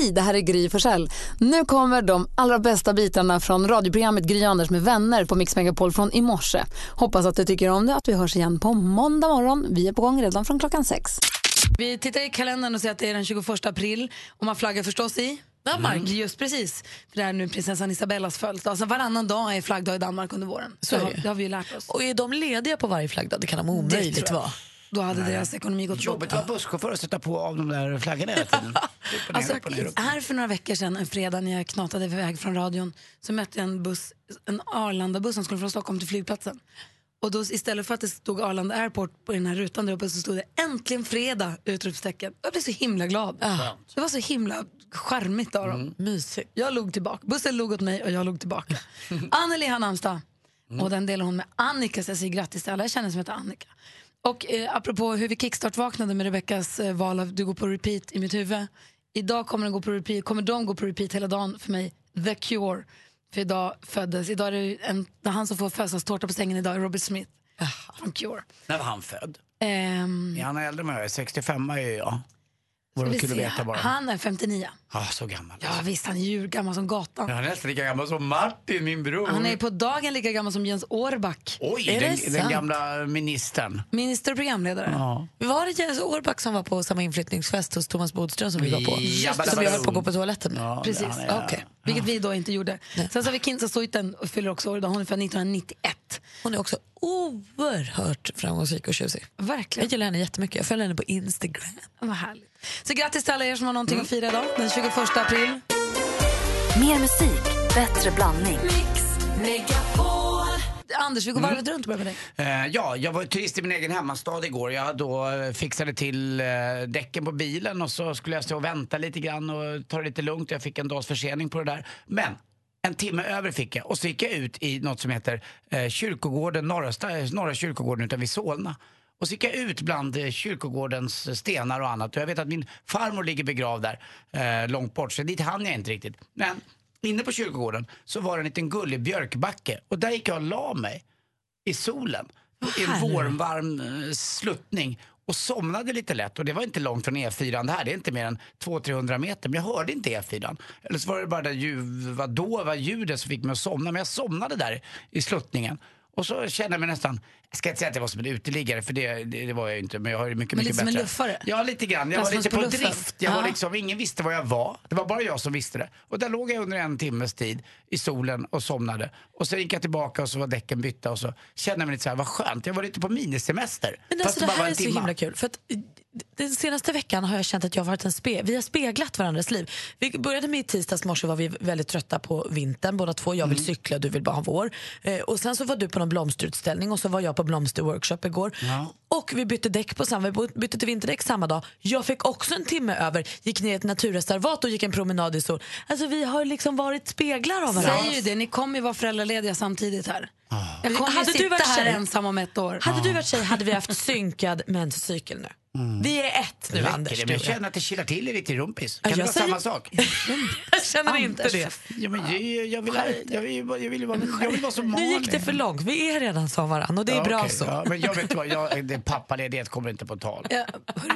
Hej, det här är Gry Forssell. Nu kommer de allra bästa bitarna från radioprogrammet Gry Anders med vänner på Mix Megapol från i morse. Hoppas att du tycker om det att vi hörs igen på måndag morgon. Vi är på gång redan från klockan sex. Vi tittar i kalendern och ser att det är den 21 april och man flaggar förstås i Danmark. Mm. Just precis. För det är nu prinsessan Isabellas födelsedag. Alltså varannan dag är flaggdag i Danmark under våren. Så det, har, det har vi ju lärt oss. Och är de lediga på varje flaggdag? Det kan de omöjligt vara. Då hade Nej. deras ekonomi gått Jobbigt att vara busschaufför och sätta på av de där flaggorna hela tiden. alltså, här för några veckor sedan, en fredag när jag knatade iväg från radion, så mötte jag en buss, en Arlanda-buss som skulle från Stockholm till flygplatsen. Och då istället för att det stod Arlanda Airport på den här rutan där uppe så stod det äntligen fredag! Utropstecken. Jag blev så himla glad. Ja. Det var så himla charmigt av dem. Mm. Mysigt. Jag log tillbaka. Bussen log åt mig och jag log tillbaka. Anneli har namnsdag. Mm. Och den delar hon med Annika så jag säger grattis till alla jag känner som heter Annika. Och eh, apropå hur vi kickstart-vaknade med Rebeckas eh, val av Du går på repeat i mitt huvud. Idag kommer, den gå på repeat, kommer de gå på repeat hela dagen för mig. The Cure. För idag föddes, idag är det en, han som får födelsedagstårta på sängen idag är Robert Smith. Aha. Från Cure. När var han född? Um, är han äldre än jag är? 65 är jag. Vore kul att veta bara. Han är 59. Ah, så gammal. Ja visst, han är ju gammal som gatan. Ja, han är nästan lika gammal som Martin, min bror. Han är på dagen lika gammal som Jens Årback. Oj, är den, den gamla ministern. Minister och programledare. Ja. Var det Jens Årback som var på samma inflyttningsfest hos Thomas Bodström som vi var på? Ja, som vi höll på att gå på toaletten med? Ja, Precis, ja. Okay. vilket vi då inte gjorde. Sen så har vi Kinsa Soiten och fyller också år idag. Hon är född 1991. Hon är också oerhört framgångsrik och tjusig. Verkligen. Jag gillar henne jättemycket. Jag följer henne på Instagram. Vad härligt. Så grattis till alla er som har någonting mm. att fira idag, den 21 april. Mer musik, bättre blandning. Mix, Megapol. Anders, vi går varvet mm. runt och med dig. Uh, ja, jag var turist i min egen hemmastad igår. Jag då uh, fixade till uh, däcken på bilen och så skulle jag stå och vänta lite grann och ta det lite lugnt. Jag fick en dags försening på det där. Men en timme över fick jag och så gick jag ut i något som heter eh, kyrkogården, norra, norra kyrkogården utanför Solna. Och så gick jag ut bland eh, kyrkogårdens stenar och annat. Och jag vet att min farmor ligger begravd där, eh, långt bort, så dit hann jag inte riktigt. Men inne på kyrkogården så var det en liten gullig björkbacke. Och där gick jag och la mig i solen. I en vårvarm eh, sluttning och somnade lite lätt. Och det var inte långt från E4 det här. Det är inte mer än 200-300 meter. Men jag hörde inte E4. Eller så var det bara det ljuva, dova ljudet som fick mig att somna. Men jag somnade där i sluttningen. Och så kände jag mig nästan, jag ska inte säga att jag var som en uteliggare för det, det, det var jag inte. Men jag har ju mycket, men mycket lite bättre. som en luffare? Ja, lite grann. Jag var lite på, på drift. Jag var liksom, ingen visste var jag var. Det var bara jag som visste det. Och där låg jag under en timmes tid i solen och somnade. Och sen gick jag tillbaka och så var däcken bytta och så kände jag mig lite så här, vad skönt. Jag var lite på minisemester. Men alltså, det, det här är så himla kul. För att den senaste veckan har jag känt att jag varit en spe vi har speglat varandras liv. Vi började med i tisdags morse var vi väldigt trötta på vintern båda två. Jag vill mm. cykla, du vill bara ha vår. Eh, och sen så var du på någon blomsterutställning och så var jag på blomsterworkshop igår. Ja. Och vi bytte däck på samma, vi bytte till vinterdäck samma dag. Jag fick också en timme över, gick ner i ett naturreservat och gick en promenad i sol. Alltså vi har liksom varit speglar av varandra. Säger ju det, ni kommer ju vara föräldralediga samtidigt här. Ah. Jag kommer hade sitta du varit här tjej? ensam om ett år. Hade ah. du varit tjej hade vi haft synkad menscykel nu. Mm. Vi är ett nu, Anders. Det, men jag känner att det kilar till lite i rumpis. Kan det vara säger... samma sak? jag känner Anders. inte det. Ja, men jag, jag, vill, jag, vill, jag, vill, vara, jag vill vara som Nu gick det för långt. Vi är redan som varandra och det är ja, bra okay, så. Ja, men jag vet vad, jag, pappaledighet kommer inte på tal. Ja,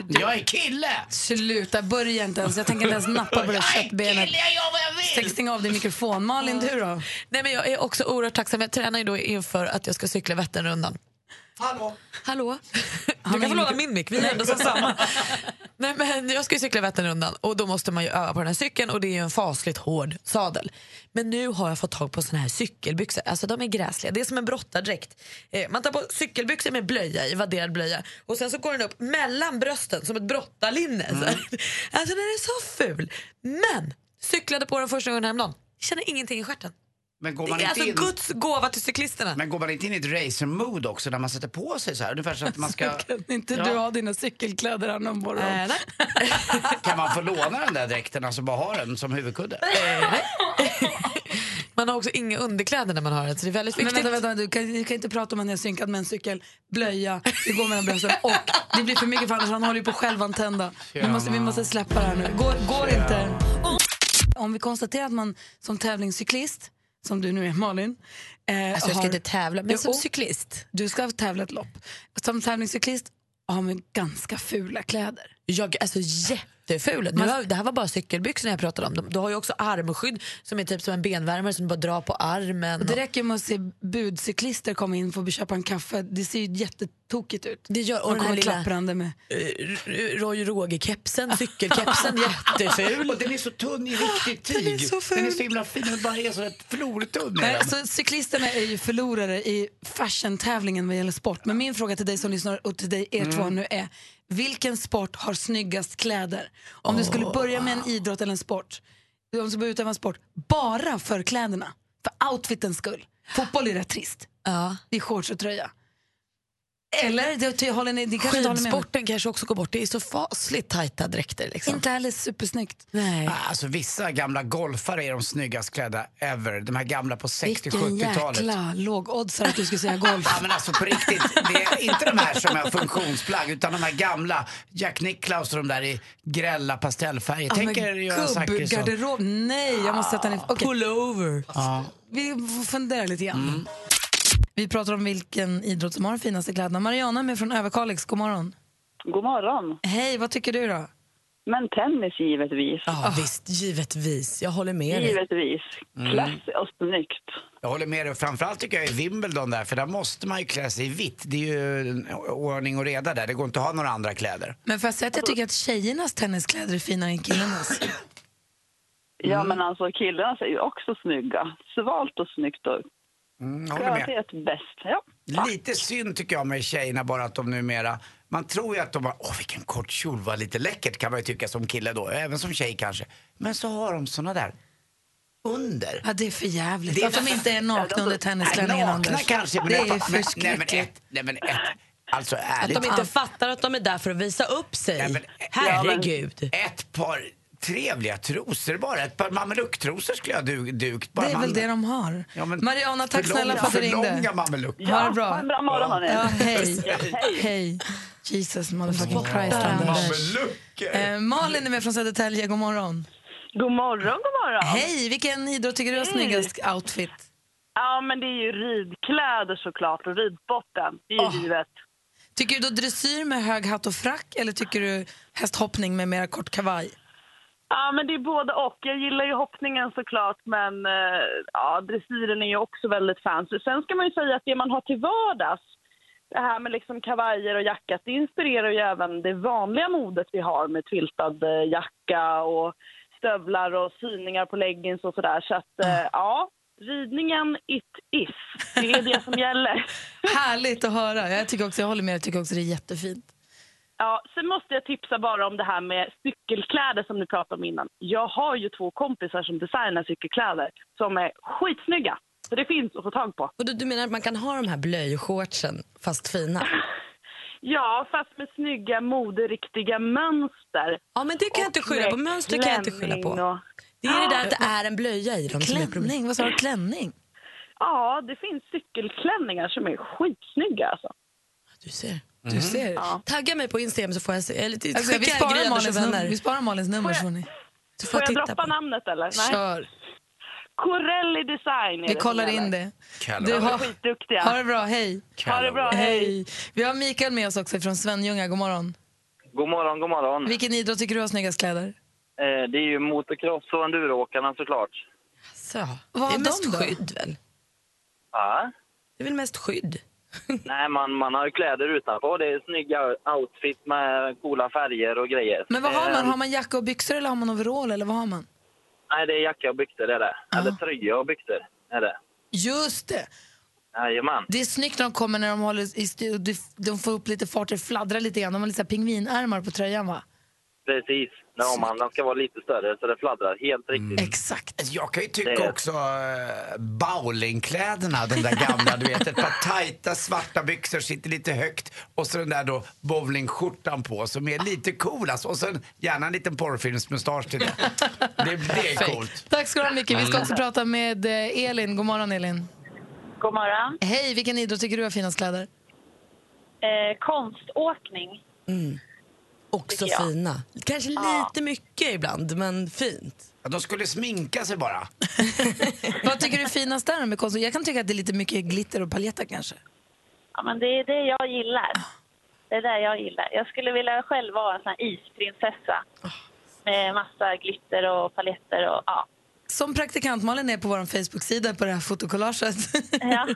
jag är kille! Sluta, börja inte ens. Jag tänker inte ens nappa på det köttbenet. Jag gör vad jag vill! Av din mikrofon. Malin, du då? Nej, men jag är också oerhört tacksam. Jag tränar ju då inför att jag ska cykla Vätternrundan. Hallå? Hallå? Du kan få låna min mick, vi är ändå som samma. Nej, men jag ska ju cykla Vätternrundan och då måste man ju öva på den här cykeln och det är ju en fasligt hård sadel. Men nu har jag fått tag på såna här cykelbyxor, alltså de är gräsliga. Det är som en brottardräkt. Eh, man tar på cykelbyxor med blöja i, vadderad blöja och sen så går den upp mellan brösten som ett brottarlinne. Mm. Alltså den är så ful. Men cyklade på den första gången häromdagen, känner ingenting i stjärten. Men går man det är inte alltså in... Guds gåva till cyklisterna. Men går man inte in i ett racer-mood också där man sätter på sig så här? Ungefär så att man ska... kan inte ja. du ha dina cykelkläder här någon morgon? Äh, kan man få låna den där dräkten, alltså bara ha den som huvudkudde? man har också inga underkläder när man har det, så det är väldigt viktigt. Men vänta, vänta, du, kan, du kan inte prata om att ni är synkad med en cykel, blöja, det går mellan brösten och det blir för mycket för annars han håller ju på självantända. Vi måste, vi måste släppa det här nu. Går, går inte. Om vi konstaterar att man som tävlingscyklist som du nu är Malin. Eh, alltså jag ska har, inte tävla, men som cyklist. Du ska tävla ett lopp. Som tävlingscyklist har man ganska fula kläder. Jag, alltså jätteful. Nu har, det här var bara cykelbyxorna jag pratade om. Du har ju också armskydd som är typ som en benvärmare som du bara drar på armen. Och det räcker med att se budcyklister komma in för att köpa en kaffe. Det ser ju jättetokigt ut. Det gör, och Man den här lilla klapprande med. eh, Roy Roger-kepsen, cykelkepsen, jätteful. Och den är så tunn i riktigt tyg. Den är så ful. Den är så himla fin, den bara är så ett flortunn. Nej, den. alltså, cyklisterna är ju förlorare i fashion-tävlingen vad gäller sport. Men min fråga till dig som lyssnar och till dig er två nu är vilken sport har snyggast kläder? Om du skulle börja med en idrott eller en sport, om du skulle börja utöva en sport, bara för kläderna, för outfitens skull. Fotboll är rätt trist. Ja. Det är shorts och tröja. Eller, det, det, håller ni, det kanske inte håller med. Skidsporten kanske också går bort. Det är så fasligt tajta dräkter. Liksom. Inte heller supersnyggt. Nej. Ah, Alltså vissa gamla golfare är de snyggast klädda ever. De här gamla på Vilken 60-70-talet. jäkla lågoddsare att du skulle säga golf. Ja men alltså på riktigt, det är inte de här som är funktionsplagg utan de här gamla Jack Nicklaus och de där i grälla pastellfärger. Ja, Tänk er Göran Zachrisson. Gubbgarderob, nej jag måste sätta ner... Okej. Pullover. Ja. Vi får fundera lite grann. Mm. Vi pratar om vilken idrott som har de finaste kläderna. Mariana är med från Överkalix, god morgon. God morgon. Hej, vad tycker du då? Men tennis givetvis. Ja, visst, givetvis. Jag håller med dig. Givetvis. Klass och snyggt. Jag håller med dig. Framförallt tycker jag i Wimbledon där, för där måste man ju klä sig i vitt. Det är ju ordning och reda där. Det går inte att ha några andra kläder. Men får jag säga att jag tycker att tjejernas tenniskläder är finare än killarnas? Ja, men alltså killarna ser ju också snygga. Svalt och snyggt och Mm, jag håller med. bäst. Ja. Lite synd tycker jag med tjejerna bara att de numera man tror ju att de har, åh vilken kort kjol, var lite läckert kan man ju tycka som kille då, även som tjej kanske. Men så har de såna där under. Ja, det är för jävligt. Det är- att de inte är nakna under Nej, tennisklänningen, nakna Anders. kanske, men det ett är nej, men förskräckligt. ett, nej men ett, alltså Att ärligt. de inte fattar att de är där för att visa upp sig. Nej, men- Herregud. Ett par trevliga trosor bara, ett par mamelucktrosor skulle jag du, dukt. Bara Det är väl man- det de har. Ja, men Mariana, tack för snälla långa- för att du För ringde. långa mamelucker. Ha det bra. Ha en bra morgon, hörni. Ja, hej. Hej. hej. Jesus motherfucking Christ, Anders. Eh, Malin är med från Södertälje, god morgon. God morgon, god morgon. Hej, vilken idrott tycker du har snyggast outfit? Ja, men det är ju ridkläder såklart och ridsporten. Det är ju Åh. givet. Tycker du då dressyr med hög hatt och frack eller tycker du hästhoppning med mera kort kavaj? Ja, men det är både och. Jag gillar ju hoppningen såklart, men eh, ja, dressyren är ju också väldigt fancy. Sen ska man ju säga att det man har till vardags, det här med liksom kavajer och jacka, det inspirerar ju även det vanliga modet vi har med tviltad eh, jacka och stövlar och syningar på leggings och sådär. Så att eh, ja, ridningen it is. Det är det som gäller. Härligt att höra. Jag, tycker också, jag håller med, jag tycker också det är jättefint. Ja, sen måste jag tipsa bara om det här med cykelkläder som ni pratade om innan. Jag har ju två kompisar som designar cykelkläder som är skitsnygga. Så det finns att få tag på. Och du, du menar att man kan ha de här blöjshortsen fast fina? Ja, fast med snygga moderiktiga mönster. Ja, men det kan jag inte skylla på. Mönster kan jag inte skylla på. och- Det är det där att det är en blöja i dem som är problemet. Klänning, vad sa du? Klänning? Ja, det finns cykelklänningar som är skitsnygga alltså. Du ser. Du ser. Ja. Tagga mig på Instagram så får jag se. Eller Alltså, vi, sparar Malins vänner. vi sparar Malins nummer så får ni. Så Får får jag jag droppa på. namnet eller? Nej. Kör. Corelli Design Vi kollar in det. Du har, skitduktiga. ha det bra, hej. Ha det bra, hej. Hej. Vi har Mikael med oss också från Svenljunga, god morgon. God morgon, god morgon. Vilken idrott tycker du har snyggast kläder? Eh, det är ju motocross och enduroåkarna såklart. Så. Vad Det är mest de då? skydd väl? Ja. Det är väl mest skydd? Nej, man, man har kläder utanpå. Det är snygga outfit med coola färger och grejer. Men vad har man? Eh, Har man jacka och byxor eller har man overall eller vad har man? Nej, det är jacka och byxor det är det. Eller tröja och byxor är det. Just det! Jajamän. Det är snyggt när de kommer när de håller i de- får upp lite fart, det fladdrar lite grann. De har lite pingvinärmar på tröjan va? Precis. Man. Den ska vara lite större så det fladdrar. Helt riktigt. Exakt. Alltså, Jag kan ju tycka Det- också uh, bowlingkläderna, de där gamla, du vet ett par tajta svarta byxor, sitter lite högt och så den där då bowlingskjortan på som är lite cool alltså. och sen gärna en liten porrfilmsmustasch till det. Det, det är coolt. Tack ska du ha Micke. Vi ska också prata med eh, Elin. God morgon Elin. God morgon. Hej, vilken idrott tycker du har finast kläder? Eh, konståkning. Också fina. Kanske lite mycket ibland, men fint. Ja, de skulle sminka sig bara. Vad tycker du är finast där med konst? Jag kan tycka att det är lite mycket glitter och paljetter kanske. Ja, men det är det jag gillar. Det är det jag gillar. Jag skulle vilja själv vara en sån här isprinsessa. med massa glitter och paletter och ja. Som praktikant Malin är på vår Facebook-sida på det här fotokollaget. Ja.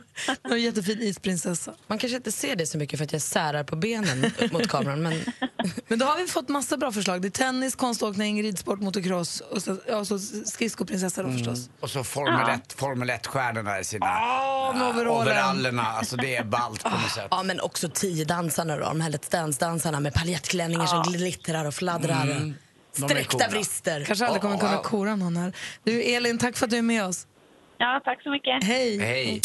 en jättefin isprinsessa. Man kanske inte ser det så mycket för att jag särar på benen mot kameran. Men Men då har vi fått massa bra förslag. Det är tennis, konståkning, ridsport, motocross och så, ja, så skridskoprinsessa då förstås. Och så Formel 1, Formel 1-stjärnorna i sina Ah, med overallen. overallerna. Alltså det är ballt på något sätt. Ja, men också tiodansarna då, de här Let's Dance-dansarna med paljettklänningar som glittrar och fladdrar. Mm. Sträckta vrister. Kanske aldrig kommer kunna kora någon här. Du Elin, tack för att du är med oss. ja, tack så mycket. Hej! Hej.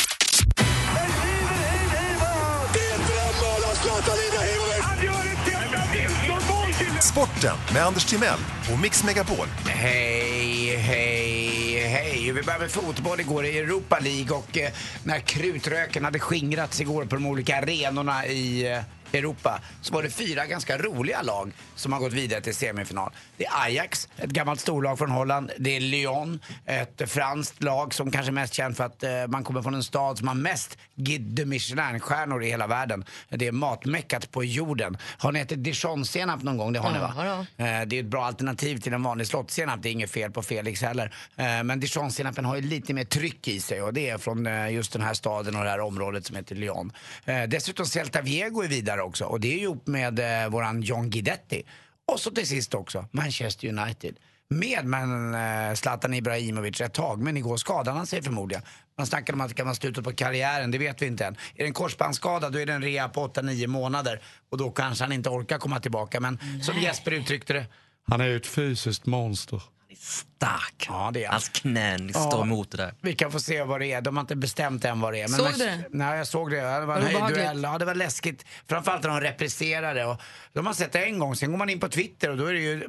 Sporten med Anders Timell och Mix Megapol. Hej, hej, hej. Vi började med fotboll igår i Europa League och eh, när krutröken hade skingrats igår på de olika arenorna i eh, Europa så var det fyra ganska roliga lag som har gått vidare till semifinal. Det är Ajax, ett gammalt storlag från Holland. Det är Lyon, ett franskt lag som kanske är mest känt för att eh, man kommer från en stad som har mest Guide de Michelin-stjärnor i hela världen. Det är matmeckat på jorden. Har ni ätit dijonsenap någon gång? Det har ni va? Ja, Eh, Det är ett bra alternativ till en vanlig slottsenap. Det är inget fel på Felix heller. Eh, Men dijonsenapen har ju lite mer tryck i sig och det är från eh, just den här staden och det här området som heter Lyon. Eh, Dessutom Celta Viego är vidare också och det är ihop med eh, våran John Guidetti. Och så till sist också Manchester United. Med men, eh, Zlatan Ibrahimovic ett tag, men igår skadade han sig förmodligen. Man snackar om att det kan vara slutet på karriären, det vet vi inte än. Är det en korsbandsskada då är det en rea på 8-9 månader och då kanske han inte orkar komma tillbaka. Men som Jesper uttryckte det, Han är ju ett fysiskt monster. Stark. ja det är han. Hans knän står Ja. emot det där. Vi kan få se vad det är. De har inte bestämt än vad det är. Såg men, du det? Nej, jag såg det. Det var en höjdduell. Ja, det var läskigt. Framförallt när de repriserade. Och de har sett det en gång, sen går man in på Twitter och då är det ju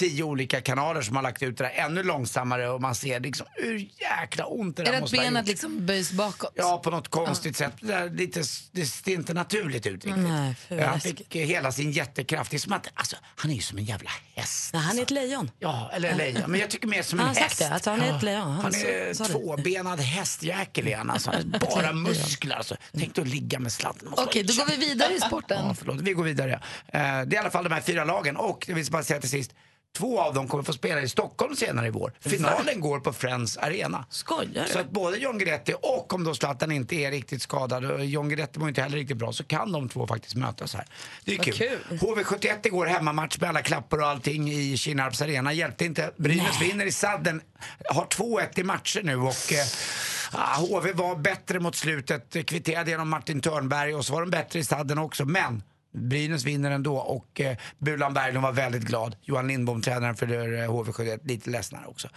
tio olika kanaler som har lagt ut det där ännu långsammare och man ser liksom hur jäkla ont det Är där det att måste ha benet gjort. liksom böjs bakåt? Ja, på något konstigt sätt. Det, där, lite, det ser inte naturligt ut riktigt. Nej, för han fick eh, hela sin jättekraft. Det är som att, alltså, han är ju som en jävla häst. Nej, han är ett lejon. Ja, eller lejon. Men jag tycker mer som en Han har häst. sagt det, att han är ett lejon. Han Han är sa- det. tvåbenad hästjäkel är han. Alltså, bara muskler. Alltså. Tänk dig att ligga med sladden. slå Okej, då går vi vidare i sporten. Ja, förlåt. Vi går vidare. Eh, det är i alla fall de här fyra lagen. Och jag vill bara säga till sist. Två av dem kommer få spela i Stockholm senare i vår. Finalen går på Friends Arena. Skojar du? Så att både John Guidetti och om då Zlatan inte är riktigt skadad och John Guidetti var inte heller riktigt bra så kan de två faktiskt mötas här. Det är Vad kul. kul. HV71 igår hemmamatch med alla klappar och allting i Kinnarps arena. Hjälpte inte. Brynäs vinner i sadden. Har 2-1 i matcher nu och eh, ah, HV var bättre mot slutet. Kvitterade genom Martin Törnberg och så var de bättre i sadden också. Men Brynäs vinner ändå och eh, Bulan Berglund var väldigt glad. Johan Lindbom, tränaren för eh, HV71, lite ledsnare också.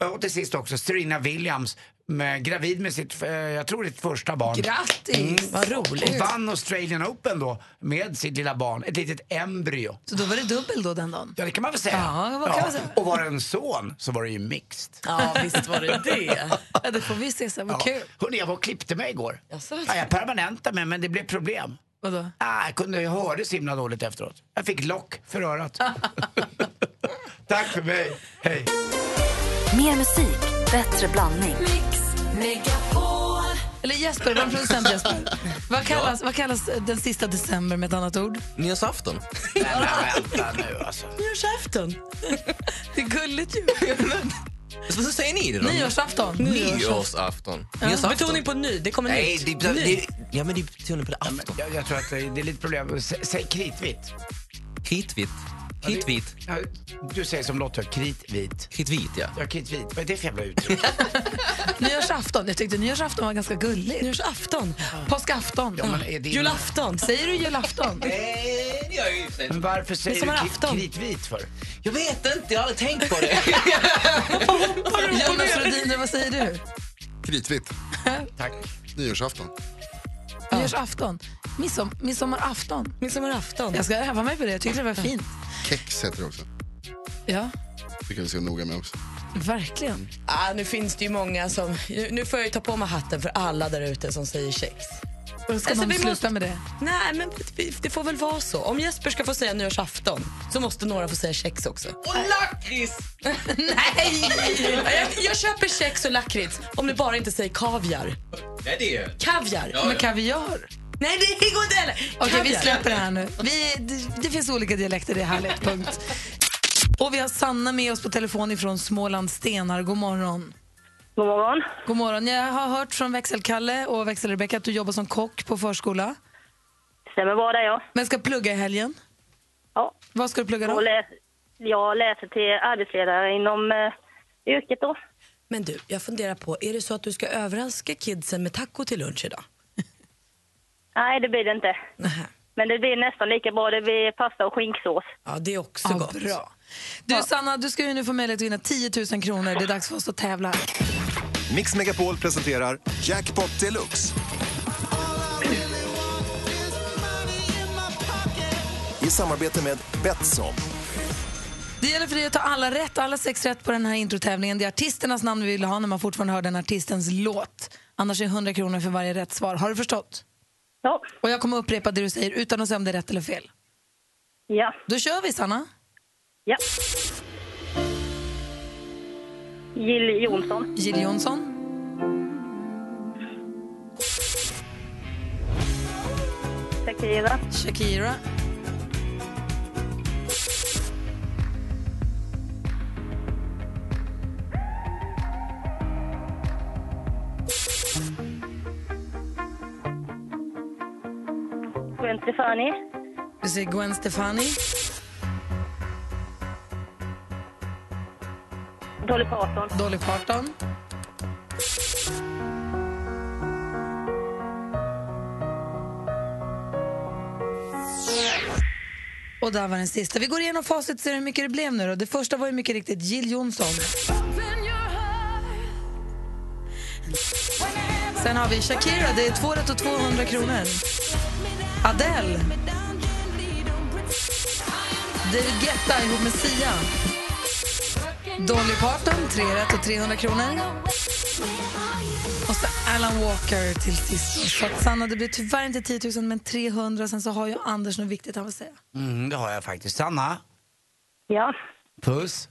Eh, Och till sist också Serena Williams, med, gravid med sitt, eh, jag tror ett första barn. Grattis! Vad roligt. Och vann Australian Open då med sitt lilla barn, ett litet embryo. Så då var det dubbel då den dagen? Ja det kan man väl säga. Ja, vad kan man säga? Och var det en son så var det ju mixed. Ja, visst var det det. Ja, det får vi se sen. Vad Ja. kul. Hörrni, jag var och klippte mig igår. Jaså? Ja, jag permanentade mig men det blev problem. Vadå? Ah, jag, kunde, jag hörde så himla dåligt efteråt. Jag fick lock för örat. Tack för mig. Hej. Mer musik, bättre blandning. Eller Jesper, vår producent Jesper. Vad kallas, vad kallas den sista december med ett annat ord? Nyårsafton. Nej, vänta nu alltså. Nyårsafton. Det är gulligt ju. Så säger ni det då? Nyårsafton. Nyårsafton. Betoning på ny, det kommer Nej, nytt. det, det, Ny. ja, men det är betoning på det Ja, afton. jag, jag tror att det det är lite problem. S- Säg kritvitt. Kritvitt. Kritvit. Ja, du säger som Lotta, kritvit. Kritvit, ja. Ja, kritvit. Vad är det för jävla uttryck? Nyårsafton. Jag tyckte nyårsafton var ganska gulligt. Nyårsafton. Påskafton. Ja, men är det- Julafton. Säger du julafton? Det jag ju i och för sig. Men varför säger du krit, kritvit för? Jag vet inte, jag har aldrig tänkt på det. Jonas Rhodiner, vad säger du? Kritvitt. Tack. Nyårsafton. Nyårsafton. Midsom, midsommarafton. Midsommarafton. Jag ska öva mig på det. Jag tyckte det var fint. Kex heter det också. Ja, tycker vi ska vara noga med också. verkligen. Ah, nu finns det ju många som... Nu, nu får jag ju ta på mig hatten för alla där ute som säger kex. Och ska Alltså, man vi sluta måste- med det? Nej, men det får väl vara så. Om Jesper ska få säga nyårsafton så måste några få säga kex också. Och lakrits! Nej! Jag, jag köper kex och lakrits om du bara inte säger kaviar. Nej, det är Kaviar? Ja, Men ja. kaviar? Nej, det går inte heller. Okej, vi släpper det här nu. Vi, det, det finns olika dialekter, det är härligt. Punkt. Och vi har Sanna med oss på telefon ifrån Småland Stenar. God morgon. God morgon. God morgon. Jag har hört från växelkalle och växelrebecka att du jobbar som kock på förskola. Stämmer bra det, ja. Men ska plugga i helgen. Ja. Vad ska du plugga då? Läs, jag läser till arbetsledare inom eh, yrket då. Men du, jag funderar på, är det så att du ska överraska kidsen med taco till lunch idag? Nej, det blir det inte. Men det blir nästan lika bra. Det blir pasta och skinksås. Ja, det är också Ja, gott. bra. Du Sanna, du ska ju nu få möjlighet att vinna 10 000 kronor. Det är dags för oss att tävla. Mix Megapol presenterar Jackpot Deluxe. I samarbete med Betsson. Det gäller för dig att ta alla rätt, alla sex rätt på den här introtävlingen. Det är artisternas namn vi vill ha när man fortfarande hör den artistens låt. Annars är 100 kronor för varje rätt svar. Har du förstått? Ja. Och jag kommer upprepa det du säger utan att säga om det är rätt eller fel. Ja. Då kör vi, Sanna. Ja. Jill Johnson. Jill Johnson. Shakira. Shakira. Gwen Stefani. Vi säger Gwen Stefani. Dolly Parton. Dolly Parton. Och där var den sista. Vi går igenom facit och ser hur mycket det blev nu då. Det första var ju mycket riktigt Jill Johnson. Sen har vi Shakira, det är två rätt och 200 kronor. Adele. David Guetta ihop med Sia. Dolly Parton, tre rätt och 300 kronor. Och så Alan Walker till sist. Så att Sanna, det blir tyvärr inte 10 000 men 300. Sen så har ju Anders något viktigt han vill säga. Mm, det har jag faktiskt. Sanna, Ja. puss.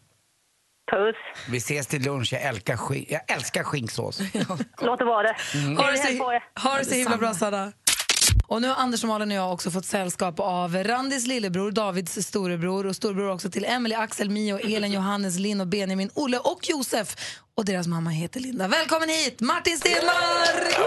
Puss. Vi ses till lunch. Jag älskar, skin- jag älskar skinksås. Låt det vara det. Mm. Ha det er. så, ha det så himla bra, Sanna. Och nu har Anders och Malin och jag också fått sällskap av Randis lillebror, Davids storebror och storebror också till Emily, Axel, Mio, Elin, Johannes, Linn och Benjamin, Olle och Josef. Och deras mamma heter Linda. Välkommen hit, Martin Stenmark!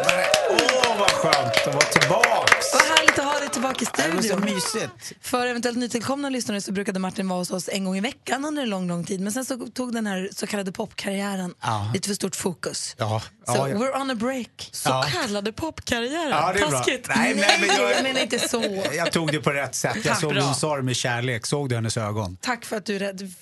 Åh, vad skönt att vara tillbaks! Vad härligt att ha dig tillbaka i Det var så studion. mysigt. För eventuellt nytillkomna lyssnare så brukade Martin vara hos oss en gång i veckan under en lång, lång tid. Men sen så tog den här så kallade popkarriären Ja. lite för stort fokus. Ja, Så ja, ja. we're on a break. Så Ja. kallade popkarriären. Ja, det är bra. Taskigt. Nej, nej, men jag- menar inte så. Jag tog det på rätt sätt. Jag Tack, såg bra. hon sa det med kärlek. Såg du hennes ögon? Tack för att du red,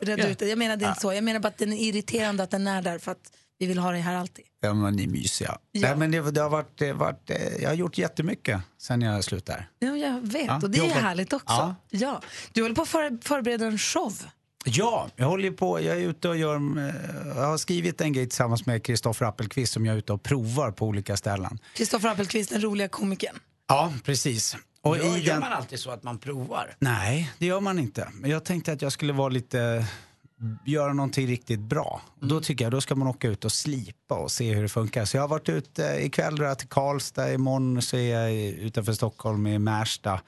redde Ja. ut det. Jag menar det inte så. Jag menar bara att den är irriterande att den är där för att vi vill ha dig här alltid. Ja, men ni är mysiga. Nej, men det, det har varit, det har varit, eh, jag har gjort jättemycket sen jag slutade. Ja, jag vet Ja, och det är jobbat. härligt också. Ja. Ja. Du håller på att för, förbereda en show. Ja, jag håller på. Jag är ute och gör, eh, jag har skrivit en grej tillsammans med Kristoffer Appelqvist som jag är ute och provar på olika ställen. Kristoffer Appelqvist, den roliga komikern. Ja, precis. Och Gör, i gör den... man alltid så att man provar? Nej, det gör man inte. Men jag tänkte att jag skulle vara lite, göra någonting riktigt bra. Och Då tycker jag då ska man åka ut och slipa och se hur det funkar. Så jag har varit ute, ikväll drar jag till Karlstad, imorgon så är jag utanför Stockholm i Märsta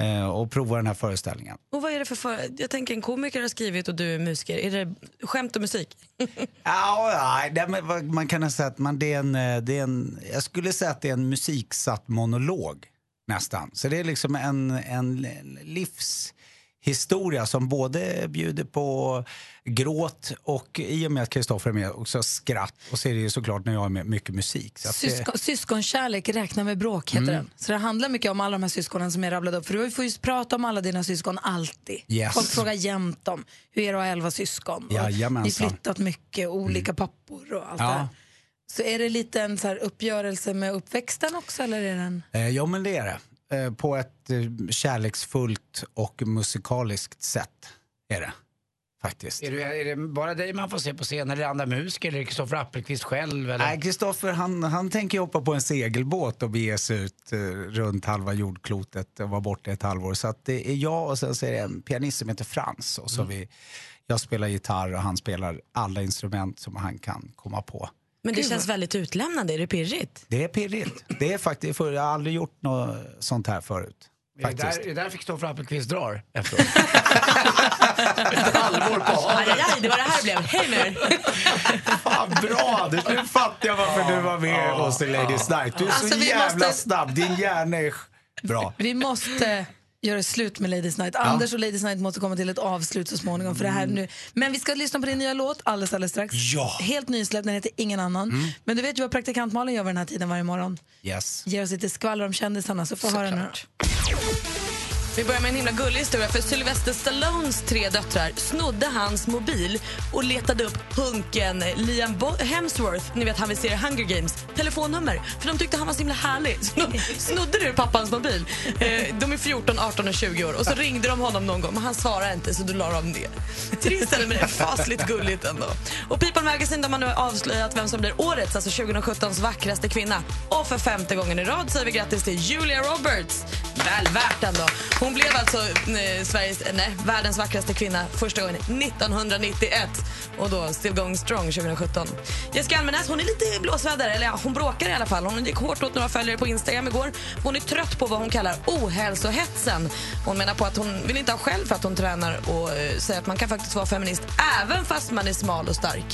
eh, och provar den här föreställningen. Och vad är det för, för Jag tänker en komiker har skrivit och du är musiker. Är det skämt och musik? Ja, ja, man kan säga att man, det är en, eh, det är en, jag skulle säga att det är en musiksatt monolog nästan. Så det är liksom en, en livshistoria som både bjuder på gråt och i och med att Kristoffer är med också skratt. Och så är det ju såklart när jag är med mycket musik. Så att det, Syskon, syskonkärlek, räkna med bråk heter Mm. den. Så det handlar mycket om alla de här syskonen som är rabblade upp. För du får ju prata om alla dina syskon alltid. Yes. Folk frågar jämt om hur är det att ha elva syskon. Jajamensan. Ni flyttat mycket, olika pappor och allt det ja. här. Så är det lite en så uppgörelse med uppväxten också eller är den... Eh, ja, men det är det. Eh, på ett eh, kärleksfullt och musikaliskt sätt är det faktiskt. Är det, är det bara dig man får se på scen eller andra musiker eller Kristoffer Appelqvist själv? Eller? Nej, Kristoffer han, han tänker hoppa på en segelbåt och bege sig ut eh, runt halva jordklotet och vara borta ett halvår. Så att det är jag och sen så är det en pianist som heter Frans. Och så vi, jag spelar gitarr och han spelar alla instrument som han kan komma på. Men det Gud, känns väldigt utlämnande. Är det pirrigt? Det är pirrigt. Det är faktiskt, för jag har aldrig gjort något sånt här förut. Faktiskt. där, det är där Kristoffer Appelqvist drar efteråt. Ett halvår på Aj, aj, det var det här det blev. Hej med. Fan, bra nu fattar jag varför du var med hos i Ladies Night. Du är Alltså, så vi jävla måste- snabb, din hjärna är bra. Vi måste göra slut med Ladies Night. Anders och Ladies Night måste komma till ett avslut så småningom. För det här nu. Men vi ska lyssna på din nya låt alldeles, alldeles strax. Ja. Helt nysläppt, den heter Ingen annan. Men du vet ju vad praktikant Malin gör vid den här tiden varje morgon. Yes. Ger oss lite skvaller om kändisarna, så få höra nu. Vi börjar med en himla gullig historia. För Sylvester Stallones tre döttrar snodde hans mobil och letade upp hunken Liam Bo- Hemsworth, ni vet han vi ser i Hunger Games, telefonnummer. För de tyckte han var så himla härlig. Så de snodde du pappans mobil. Eh, de är 14, 18 och 20 år. Och så ringde de honom någon gång, men han svarade inte så då la de ner. Trist eller men det är fasligt gulligt ändå. Och People Magazine de har nu avslöjat vem som blir årets, alltså 2017s vackraste kvinna. Och för femte gången i rad säger vi grattis till Julia Roberts. Väl värt ändå. Hon blev alltså eh, Sveriges, eh, nej, världens vackraste kvinna första gången 1991 och då still going strong 2017. Jessica Almenäs hon är lite blåsväder, eller ja, hon bråkar i alla fall. Hon gick hårt åt några följare på Instagram igår. Hon är trött på vad hon kallar ohälsohetsen. Hon menar på att hon vill inte ha själv för att hon tränar och eh, säger att man kan faktiskt vara feminist även fast man är smal och stark.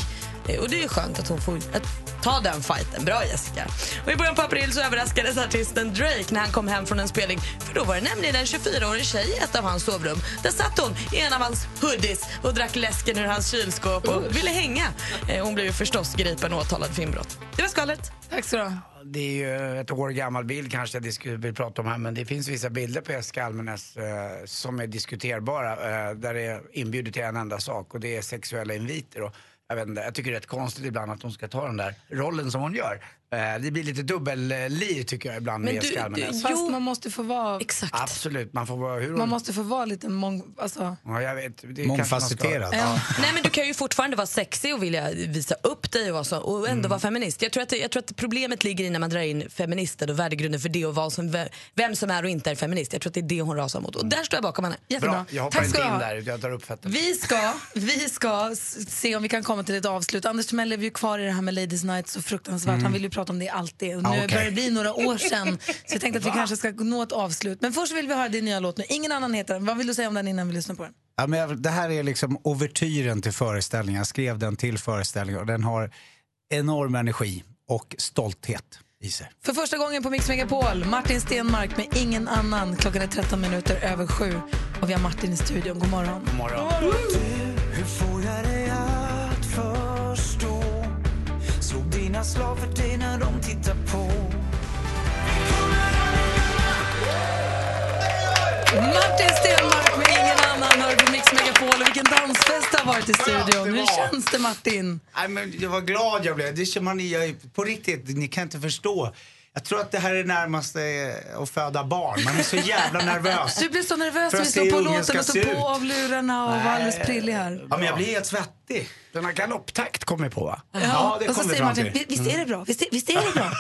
Och det är skönt att hon får att ta den fighten. Bra Jessica. Och I början på april så överraskades artisten Drake när han kom hem från en spelning. För då var det nämligen en 24-årig tjej i ett av hans sovrum. Där satt hon i en av hans hoodies och drack läsken ur hans kylskåp och ville hänga. Eh, Hon blev ju förstås gripen och åtalad för inbrott. Det var skvallret. Tack så du Det är ju ett år gammal bild kanske jag vill prata om här men det finns vissa bilder på Jessica Almenäs eh, som är diskuterbara eh, där det är inbjudet till en enda sak och det är sexuella inviter. Och jag, vet inte, jag tycker det är rätt konstigt ibland att hon ska ta den där rollen som hon gör. Eh, det blir lite dubbelliv tycker jag ibland med Men du, Almenäs. fast man måste få vara... Exakt. Absolut, man får vara hur. Man måste få vara lite mång... Alltså, Ja, jag vet. Mångfacetterad. Ja. Nej, men du kan ju fortfarande vara sexig och vilja visa upp dig och, vara så, och ändå vara feminist. Jag tror, att, jag tror att problemet ligger i när man drar in feminister och värdegrunden för det och vad som, vem som är och inte är feminist. Jag tror att det är det hon rasar mot. Och där står jag bakom henne. jättebra. Bra, jag hoppar Tack inte in ha. där jag tar upp fötterna. Vi ska, vi ska se om vi kan komma till ett avslut. Anders Timell lever ju kvar i det här med Ladies Night så fruktansvärt. Han vill ju prata om det alltid. Och nu Ah, okej. börjar det bli några år sedan. Så jag tänkte att vi kanske ska nå ett avslut. Men först vill vi höra din nya låt nu. Ingen annan heter den. Vad vill du säga om den innan vi lyssnar på den? Ja, men jag, det här är liksom ouvertyren till föreställningen. Jag skrev den till föreställningen och den har enorm energi och stolthet i sig. För första gången på Mix Megapol, Martin Stenmark med ingen annan. Klockan är 13 minuter över sju och vi har Martin i studion. God morgon. God morgon. Hur får jag dig att förstå? Slog dina slag för dig när de tittar på? Martin Stenmark med ingen annan hör på Mix Megapol. Vilken dansfest det har varit i studion. Hur känns det Martin? Nej, men jag var glad jag blev. Det känner man, jag, på riktigt, ni kan inte förstå. Jag tror att det här är närmaste eh, att föda barn. Man är så jävla nervös. Du blir så nervös när att vi se slår på låten och tog på av lurarna och var alldeles prillig här. Ja, men jag blir helt svettig. Den här galopptakt kom vi på va? Ja, det och så kom vi säger fram Martin, till. "Vi- visst är det bra? Visst är, visst är det bra?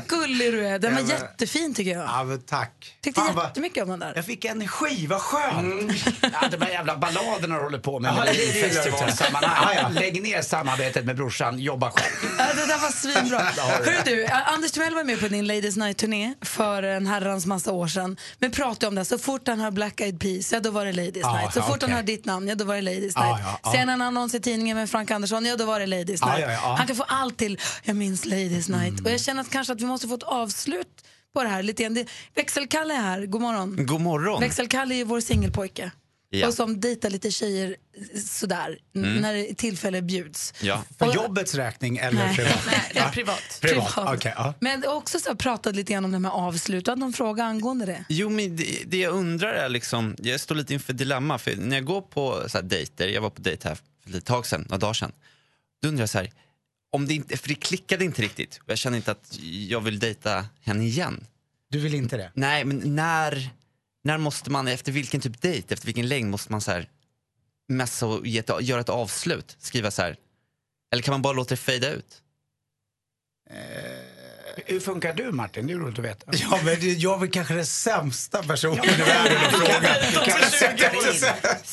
Gullig du är. Den var Ja, men- jättefin tycker jag. Ja, men tack. Tyckte Fan, jättemycket om den där. Jag fick energi, vad skönt. Mm. Ja, de här jävla balladerna du håller på med Ja, det är festivalsammanhang. Ja, ja. Lägg ner samarbetet med brorsan, jobba själv. Ja, det där var svinbra. Hörru du, A- Anders Timell var med på din Ladies Night-turné för en herrans massa år sedan. Men pratade om det, så fort han hör Black Eyed Peas, ja då var det Ladies Ja, Night. Så ja, fort okej. han hör ditt namn, ja då var det Ladies Ja, Night. ja. Sen en annons i tidningen med Frank Andersson, ja då var det Ladies Ja, Night. ja, ja. Han kan få allt till, jag minns Ladies Night. Mm. Och jag känner att kanske att vi måste få ett avslut på det här lite grann. Växelkalle är här, god morgon. God morgon. Växelkalle är ju vår singelpojke. Ja. Och som dejtar lite tjejer sådär, Mm. när tillfälle bjuds. Ja. För jobbets räkning eller Nej. privat? Nej, det är Ja. privat. Privat, Privat. okej. ja. Men också så pratat lite grann om det här med avslut. Du hade någon fråga angående det? Jo, men det, det jag undrar är liksom, jag står lite inför dilemma, för när jag går på så här dejter, jag var på dejt här för ett tag sedan, några dagar sedan, då undrar jag så här, om det inte, för det klickade inte riktigt och jag känner inte att jag vill dejta henne igen. Du vill inte det? Nej, men när, när måste man, efter vilken typ dejt, efter vilken längd måste man så här messa och ge ett, göra ett avslut, skriva så här, eller kan man bara låta det fejda ut? Hur funkar du Martin? Det är roligt att veta. Ja, men det- jag är väl kanske den sämsta personen i världen att fråga.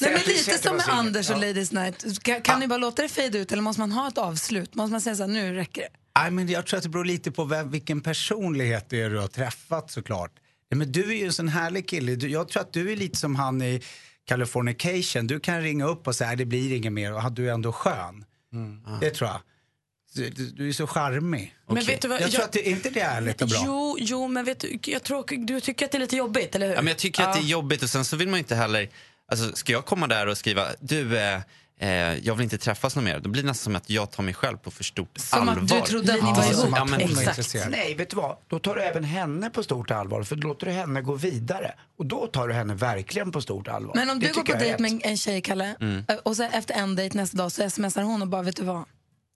Nej, men lite som med. Anders och. Ladies Night. Kan, kan ni bara låta det fejda ut eller måste man ha ett avslut? Måste man säga så här, nu räcker det? Nej, men jag tror att det beror lite på vem, vilken personlighet det är du har träffat såklart. Ja, men du är ju en sån härlig kille. Du, jag tror att du är lite som han i Californication. Du kan ringa upp och säga "Nej, det blir inget mer och du är ändå skön. Det tror jag. Du, du, du är så charmig. Men vet du vad, jag, tror jag- att det, är inte det ärligt och bra? Jo, jo, men vet du, jag tror, du tycker att det är lite jobbigt, eller hur? Ja, men jag tycker att det är jobbigt och sen så vill man inte heller... Alltså, ska jag komma där och skriva du, eh, eh, jag vill inte träffas någon mer. Då blir det nästan som att jag tar mig själv på för stort Som att allvar. du trodde att ni var ihop. Ja, men, Exakt. Nej, vet du vad? Då tar du även henne på stort allvar. För då låter du henne gå vidare. Och då tar du henne verkligen på stort allvar. Men om Det du går på dejt med en- en tjej, Kalle, Mm. eh, och så efter en dejt nästa dag så smsar hon och bara, vet du vad?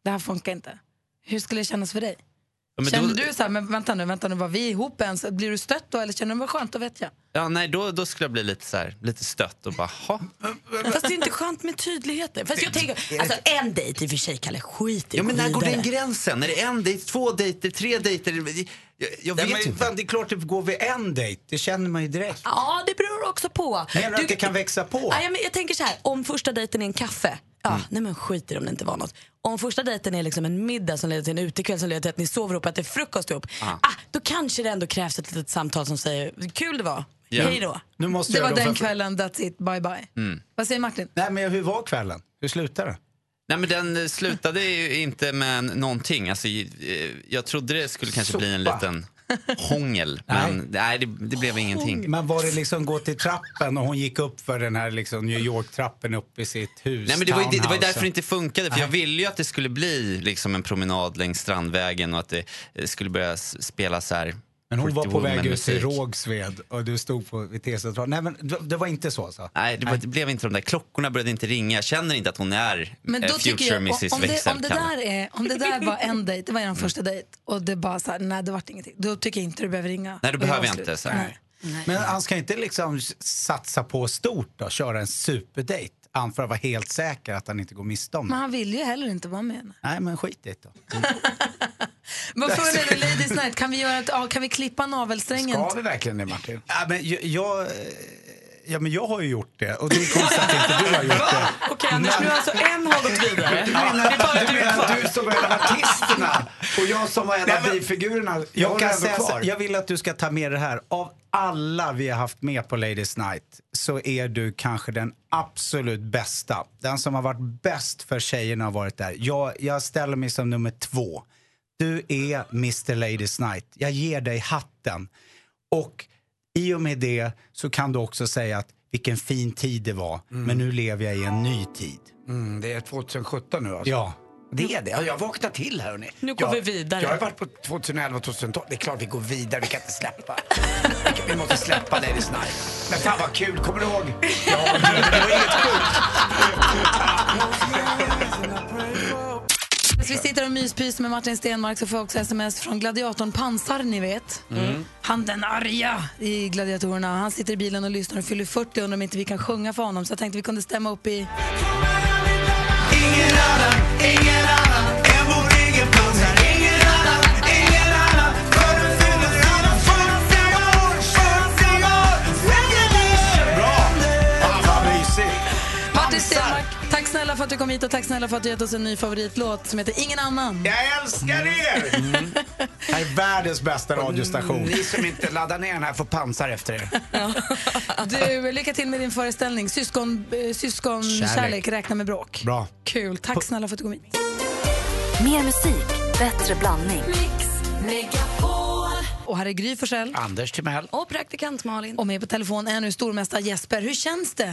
Det här funkar inte. Hur skulle det kännas för dig? Ja, men känner då- du så här, men vänta nu, vänta nu, var vi ihop ens? Blir du stött då eller känner du vad skönt, då vet jag. ja, nej, då, då skulle jag bli lite, så här, lite stött och bara, ha. Fast det är inte skönt med tydligheten. Fast jag tänker, alltså en dejt i och för sig, Kalle, skit i Ja, men när går den gränsen? Är det en dejt, två dejter, tre dejter? Jag, jag Nej, vet men, inte. fan, det är klart det går vid en dejt. Det känner man ju direkt. Ja, det beror också på. Menar du att det kan växa på? Ja, men jag tänker så här, om första dejten är en kaffe, ja, Mm. nej men skit i det om det inte var något. Om första dejten är liksom en middag som leder till en utekväll som leder till att ni sover ihop, att det är frukost ihop, Ah. ah, då kanske det ändå krävs ett litet samtal som säger, kul det var, Ja. hej då. Nu måste Det jag var då den för- kvällen, that's it, bye bye. Mm. Vad säger Martin? Nej, men hur var kvällen? Hur slutade det? Nej, men den eh, slutade ju inte med någonting. Alltså, eh, jag trodde det skulle kanske bli en Sopa. liten hångel, men nej, det, det blev ingenting. Men var det liksom gå till trappen och hon gick upp för den här liksom New York-trappen upp i sitt hus? Nej, men det, var ju, det var därför det inte funkade. För jag ville ju att det skulle bli liksom en promenad längs Strandvägen och att det eh, skulle börja spela så här Men hon var på väg ut till. Rågsved och du stod på vid T-centralen. Nej, men det- det var inte så alltså? Nej, det, var, det blev inte de där klockorna började inte ringa. Jag känner inte att hon är Men eh, då tycker future jag, Mrs om det, om, det där är, om det där var en dejt, det var er första dejt och det bara så här, nej det vart ingenting. Då tycker jag inte du behöver ringa. Nej, då behöver jag avsluta. inte, så. Nej. Men han ska inte liksom satsa på stort då, köra en superdejt? Han för att vara helt säker att han inte går miste om Men det. han vill ju heller inte vara med. Nej, men skit i det då. Vad är då, Ladies Night, kan vi, göra ett, kan vi klippa navelsträngen? Ska vi verkligen det, Martin? Ja, men jag, jag, eh, ja, men jag har ju gjort det och det är konstigt att inte du har gjort det. Okej Anders, nu har alltså en har gått vidare. Du menar, Det är bara du, du menar du som var en av artisterna och jag som var en av men- bifigurerna. Jag, Jag, kan säga, så- kvar. jag vill att du ska ta med det här. Av alla vi har haft med på Ladies Night så är du kanske den absolut bästa. Den som har varit bäst för tjejerna har varit där. Jag, jag ställer mig som nummer två. Du är Mr Ladies Night. Jag ger dig hatten. Och i och med det så kan du också säga att vilken fin tid det var. Men nu lever jag i en ny tid. Mm, det är 2017 nu alltså. Ja. Det är det. Ja, Jag vaknar till här hörni. Nu går jag, vi vidare. Jag har varit på 2011 och 2012. Det är klart vi går vidare. Vi kan inte släppa. Vi måste släppa Ladies Night. Men fan vad kul. Kommer du ihåg? Ja, det var helt sjukt. Så vi sitter och myspys med Martin Stenmark så får jag också sms från gladiatorn Pansar, ni vet. Mm. Han den arga i gladiatorerna. Han sitter i bilen och lyssnar och fyller 40 och undrar om inte vi kan sjunga för honom. Så jag tänkte vi kunde stämma upp i... Ingen annan, ingen annan för att du kom hit och tack snälla för att du gett oss en ny favoritlåt som heter Ingen annan. Jag älskar er! Det här är världens bästa radiostation. Ni som inte laddar ner den här får pansar efter er. Du, lycka till med din föreställning. Syskon, eh, syskonkärlek, Kärlek. räkna med bråk. Bra. Kul, tack snälla för att du kom hit. Mer musik, bättre blandning. Och här är Gry Forssell. Anders Timell. Och praktikant Malin. Och med på telefon är nu stormästare Jesper. Hur känns det?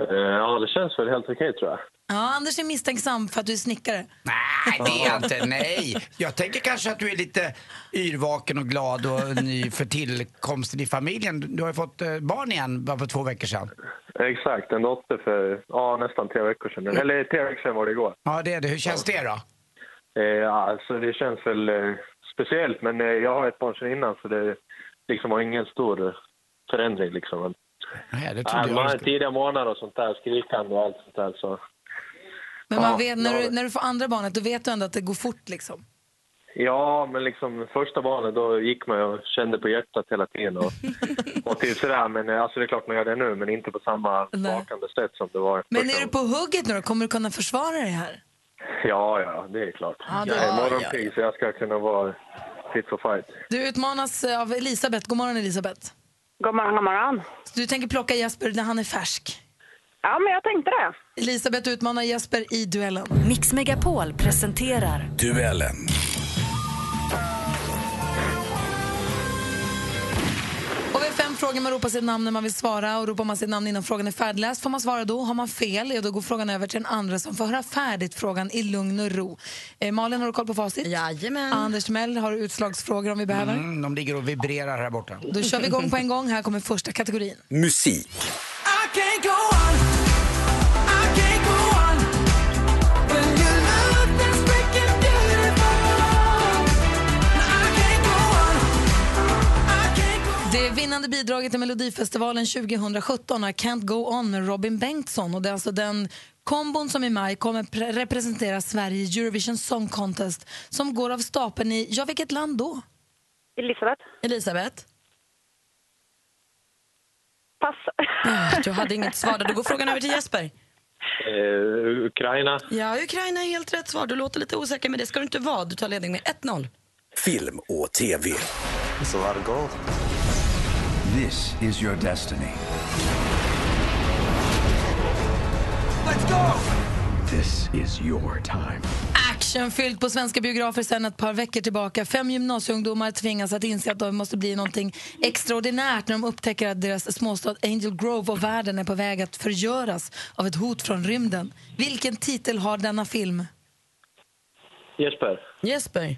Eh, Ja, det känns väl helt okej tror jag. Ja, Anders är misstänksam för att du är snickare. Nej, det är jag inte. Nej. Jag tänker kanske att du är lite yrvaken och glad och ny för tillkomsten i familjen. Du har ju fått eh, barn igen bara för två veckor sedan. Exakt, en dotter för ja, nästan tre veckor sedan. Eller tre veckor sedan var det igår. Ja, det är det. Hur känns det då? Eh, ja, alltså det känns väl eh, speciellt, men eh, jag har ett barn sedan innan så det liksom var ingen stor förändring liksom. Nej, det ja, trodde man jag. har tidiga månader och sånt där, skrikande och allt sånt där så. Men man Ja, vet, när, ja. du, när du får andra barnet, då vet du ändå att det går fort liksom. Ja, men liksom första barnet då gick man och kände på hjärtat hela tiden och, och till sådär. Men eh, alltså det är klart man gör det nu, men inte på samma vakande sätt som det var Men är du på hugget nu då? Kommer du kunna försvara dig här? Ja, ja, det är klart. Ja, det- jag är ja, morgonpigg så jag ska kunna vara fit for fight. Du utmanas eh, av Elisabeth. God morgon Elisabeth. God morgon, god morgon. Så du tänker plocka Jesper när han är färsk? Ja, men jag tänkte det. Elisabeth utmanar Jesper i duellen. Mix Megapol presenterar Duellen. Och vi har fem frågor. Man ropar sitt namn när man vill svara. Och ropar man sitt namn innan frågan är färdigläst får man svara då. Har man fel, ja, då går frågan över till den andra som får höra färdigt frågan i lugn och ro. Eh, Malin, har du koll på facit? Jajamän. Anders Timell, har du utslagsfrågor om vi behöver? Mm, de ligger och vibrerar här borta. Då kör vi igång på en gång. Här kommer första kategorin. Musik. Det vinnande bidraget till Melodifestivalen 2017 är Can't Go On med Robin Bengtsson. Och det är alltså den kombon som i maj kommer pre- representera Sverige i Eurovision Song Contest som går av stapeln i, ja vilket land då? Elisabeth. Elisabeth? Pass. Du hade inget svar där. Då går frågan över till Jesper. Eh, Ukraina. Ja, Ukraina är helt rätt svar. Du låter lite osäker, men det ska du inte vara. Du tar ledning med 1-0. Film och TV. It's a lot of gold. This is your destiny. Let's go! This is your time. Actionfyllt på svenska biografer sedan ett par veckor tillbaka. Fem gymnasieungdomar tvingas att inse att det måste bli någonting extraordinärt när de upptäcker att deras småstad Angel Grove och världen är på väg att förgöras av ett hot från rymden. Vilken titel har denna film? Jesper. Jesper?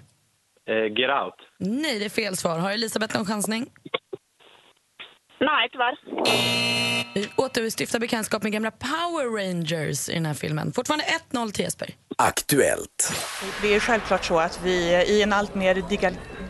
Eh, get out. Nej, det är fel svar. Har Elisabeth någon chansning? Nej, tyvärr. Vi återstiftar bekantskap med gamla Power Rangers i den här filmen. Fortfarande 1-0 till Jesper. Aktuellt. Det är självklart så att vi i en allt mer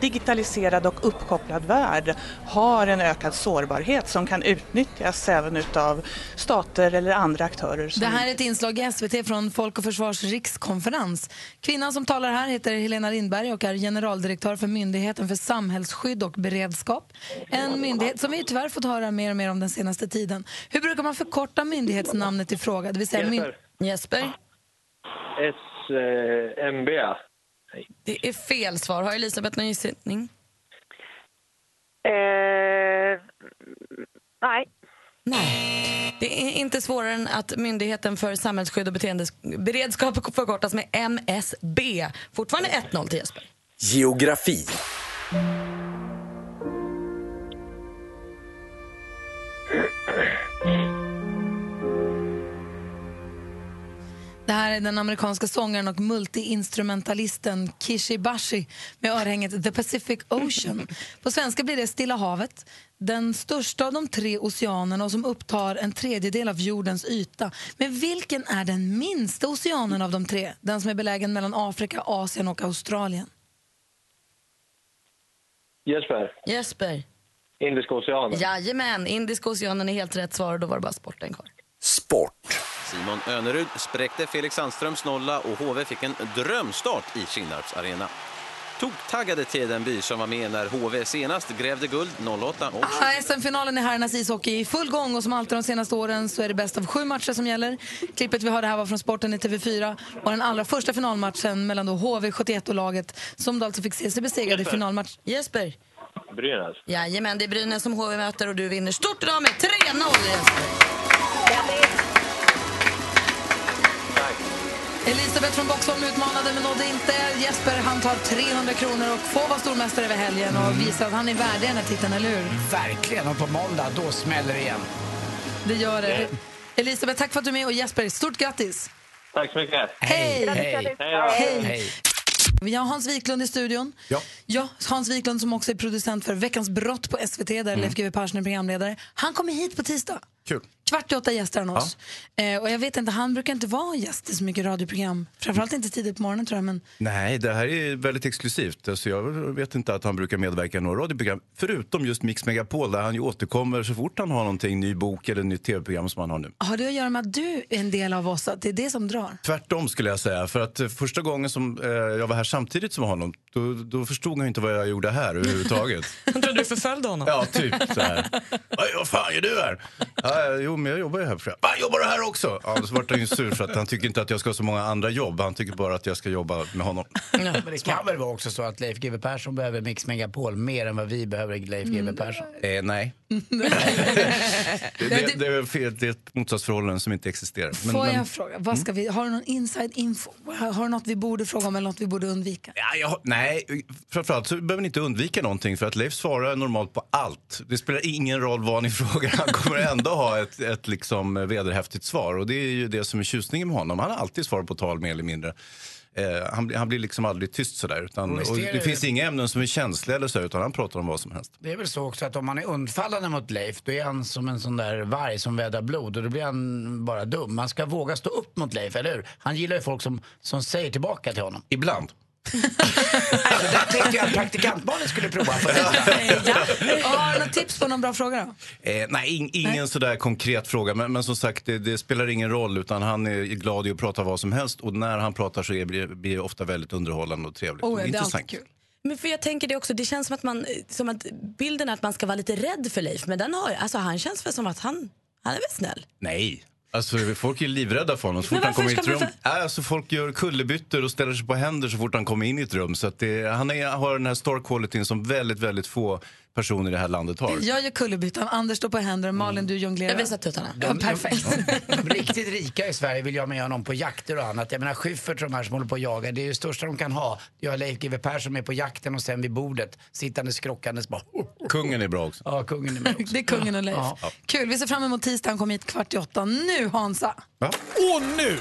digitaliserad och uppkopplad värld har en ökad sårbarhet som kan utnyttjas även utav stater eller andra aktörer. Som Det här är ett inslag i SVT från Folk och Försvars rikskonferens. Kvinnan som talar här heter Helena Lindberg och är generaldirektör för Myndigheten för samhällsskydd och beredskap. En myndighet som vi tyvärr fått höra mer och mer om den senaste tiden. Hur brukar man förkorta myndighetsnamnet i fråga? Det vill säga Jesper. Jesper? SMB. Det är fel svar. Har Elisabeth någon gissning? Eh, nej. Nej. Det är inte svårare än att Myndigheten för samhällsskydd och beteendeberedskap förkortas med MSB. Fortfarande 1-0 till Jesper. Geografi. Det här är den amerikanska sångaren och multiinstrumentalisten Kishi Bashi med örhänget The Pacific Ocean. På svenska blir det Stilla havet, den största av de tre oceanerna och som upptar en tredjedel av jordens yta. Men vilken är den minsta oceanen av de tre? Den som är belägen mellan Afrika, Asien och Australien. Jesper. Jesper. Indiska oceanen. Jajamän, Indiska oceanen är helt rätt svar och då var det bara sporten kvar. Sport. Simon Önerud spräckte Felix Sandströms nolla och HV fick en drömstart i Kinnarps arena. Toktaggade Tedenby som var med när HV senast grävde guld 08 och Ah, SM-finalen i herrarnas ishockey i full gång och som alltid de senaste åren så är det bäst av sju matcher som gäller. Klippet vi hörde här var från Sporten i TV4 och den allra första finalmatchen mellan då HV71 och laget som då alltså fick se sig besegrade i finalmatch. Jesper. Brynäs. Jajamän, det är Brynäs som HV möter och du vinner stort idag med 3-0 Jesper. Elisabeth från Boxholm utmanade men nådde inte. Jesper han tar 300 kronor och får vara stormästare över helgen och visar att han är värdig den här titeln, eller hur? Verkligen, och på måndag då smäller det igen. Det gör det. Elisabeth, tack för att du är med och Jesper, stort grattis! Tack så mycket. Hej! Hej. Hej! Vi har Hans Wiklund i studion. Ja. Ja, Hans Wiklund som också är producent för Veckans brott på SVT där Leif GW Persson är programledare. Han kommer hit på tisdag. Kul. Kvart i åtta gästar han oss. Eh, och jag vet inte, han brukar inte vara gäst i så mycket radioprogram. Framförallt inte tidigt på morgonen tror jag. Men Nej, det här är väldigt exklusivt. Alltså jag vet inte att han brukar medverka i några radioprogram. Förutom just Mix Megapol där han ju återkommer så fort han har någonting, ny bok eller nytt tv-program som han har nu. har det att göra med att du är en del av oss? Att det är det som drar? Tvärtom skulle jag säga. För att eh, första gången som eh, jag var här samtidigt som honom, då, då förstod han inte vad jag gjorde här överhuvudtaget. Jag trodde du förföljde honom. Ja, typ så här. Vad fan gör du här? Ja, jo, jo men jag jobbar ju här. För Va, jobbar du här också? Ja, så vart han ju sur för att han tycker inte att jag ska ha så många andra jobb. Han tycker bara att jag ska jobba med honom. Men det kan väl vara också så att Leif GW Persson behöver Mix Megapol mer än vad vi behöver Leif GW Persson? Eh, nej. det, det, det, är fel, det är ett motsatsförhållande som inte existerar. Men- Får men- jag fråga, vad ska vi, har du någon inside info? Har du något vi borde fråga om eller något vi borde undvika? Ja, jag, nej, framförallt så behöver ni inte undvika någonting för att Leif svarar normalt på allt. Det spelar ingen roll vad ni frågar, han kommer ändå ha ett, ett liksom vederhäftigt svar. Och det är ju det som är tjusningen med honom. Han har alltid svar på tal mer eller mindre. Eh, han, blir- han blir liksom aldrig tyst sådär. Utan, Och det- det finns inga ämnen som är känsliga eller så, utan han pratar om vad som helst. Det är väl så också att om man är undfallande mot Leif då är han som en sån där varg som vädrar blod och då blir han bara dum. Man ska våga stå upp mot Leif, eller hur? Han gillar ju folk som, som säger tillbaka till honom. Ibland. Det där tänkte jag att praktikantbarnen skulle prova. För Har du något tips på någon bra fråga då? Eh, nej, in, ingen sådär konkret fråga. Men, men som sagt, det, det spelar ingen roll. Utan han är glad i att prata vad som helst. Och när han pratar så är, blir blir det ofta väldigt underhållande och trevligt. Oh, och det är intressant. alltid Men för jag tänker det också, det känns som att, man, som att bilden är att man ska vara lite rädd för Leif. Men den har, alltså, han känns väl som att han, han är väl snäll? Nej. Alltså, folk är livrädda för honom så fort han kommer in i ett rum. man Nej, Alltså, folk gör kullerbyttor och ställer sig på händer så fort han kommer in i ett rum. Så att det, han är, har den här star qualityn som väldigt, väldigt få personer i det här landet har. Jag gör kullerbyttan, Anders står på händer, Malin du jonglerar. Jag visar tuttarna. Ja, perfekt. De riktigt rika i Sverige vill jag med honom på jakter och annat. Jag menar Schyffert och de här som håller på och jagar, det är det största de kan ha. Jag har Leif GW Persson med på jakten och sen vid bordet, sittandes skrockandes bara... Kungen är bra också. Ja, kungen är med också. Det är kungen och Leif. Ja. Kul, vi ser fram emot tisdag. Han kommer hit kvart i åtta. Nu Hansa! Och nu,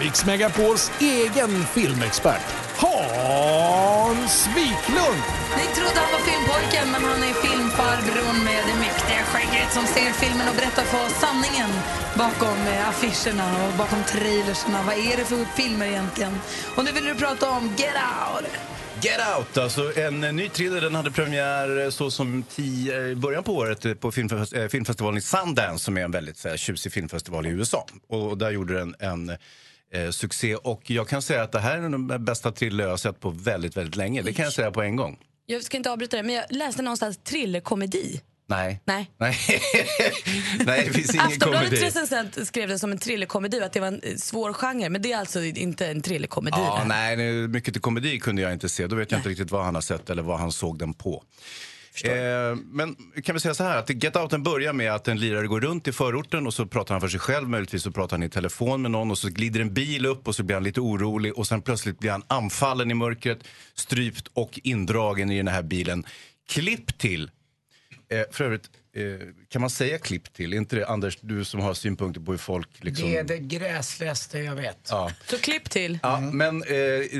Mix Megapols egen filmexpert, Hans Wiklund! Ni trodde han var filmpojken, men han är filmfarbrorn med det mäktiga skägget som ser filmen och berättar för oss sanningen bakom eh, affischerna och bakom trailerserna. Vad är det för filmer egentligen? Och nu vill du prata om Get Out! Get Out, alltså en eh, ny thriller. Den hade premiär eh, så som tio, i början på året på filmfest, filmfestivalen i Sundance som är en väldigt så här, tjusig filmfestival i USA. Och där gjorde den en eh, succé. Och jag kan säga att det här är den bästa thriller jag har sett på väldigt, väldigt länge. Det kan jag säga på en gång. Jag ska inte avbryta det, men jag läste någonstans thrillerkomedi. Nej. Nej. Nej, Nej det finns ingen komedi. recensent skrev det som en thrillerkomedi att det var en eh, svår genre. Men det är alltså inte en thrillerkomedi. Ja, nej, mycket till komedi kunde jag inte se. Då vet jag inte riktigt vad han har sett eller vad han såg den på. Eh, men kan vi säga så här att Get Outen börjar med att en lirare går runt i förorten och så pratar han för sig själv, möjligtvis så pratar han i telefon med någon och så glider en bil upp och så blir han lite orolig och sen plötsligt blir han anfallen i mörkret, strypt och indragen i den här bilen. Klipp till, eh, för övrigt, kan man säga klipp till? Är inte det Anders, du som har synpunkter på hur folk liksom... Det är det gräsligaste jag vet. Ja. Så klipp till. Ja, men eh,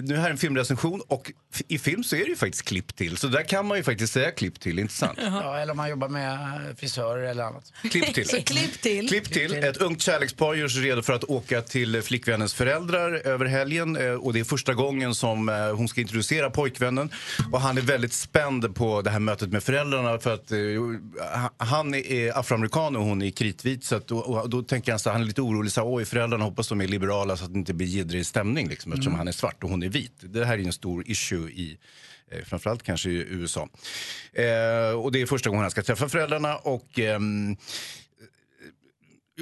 nu här är en filmrecension och i film så är det ju faktiskt klipp till. Så där kan man ju faktiskt säga klipp till, inte sant? Ja, eller om man jobbar med eh, frisörer eller annat. Klipp till. Så klipp till. Klipp till. Ett ungt kärlekspar gör sig redo för att åka till flickvännens föräldrar över helgen. eh, Och det är första gången som eh, hon ska introducera pojkvännen. Och han är väldigt spänd på det här mötet med föräldrarna för att eh, han är afroamerikan och hon är kritvit. Så att, och, och då tänker han så han är lite orolig. Så här, Oj, föräldrarna hoppas de är liberala så att det inte blir jiddrig stämning liksom, eftersom Mm. han är svart och hon är vit. Det här är en stor issue i eh, framförallt kanske i USA. Eh, och det är första gången han ska träffa föräldrarna och ehm,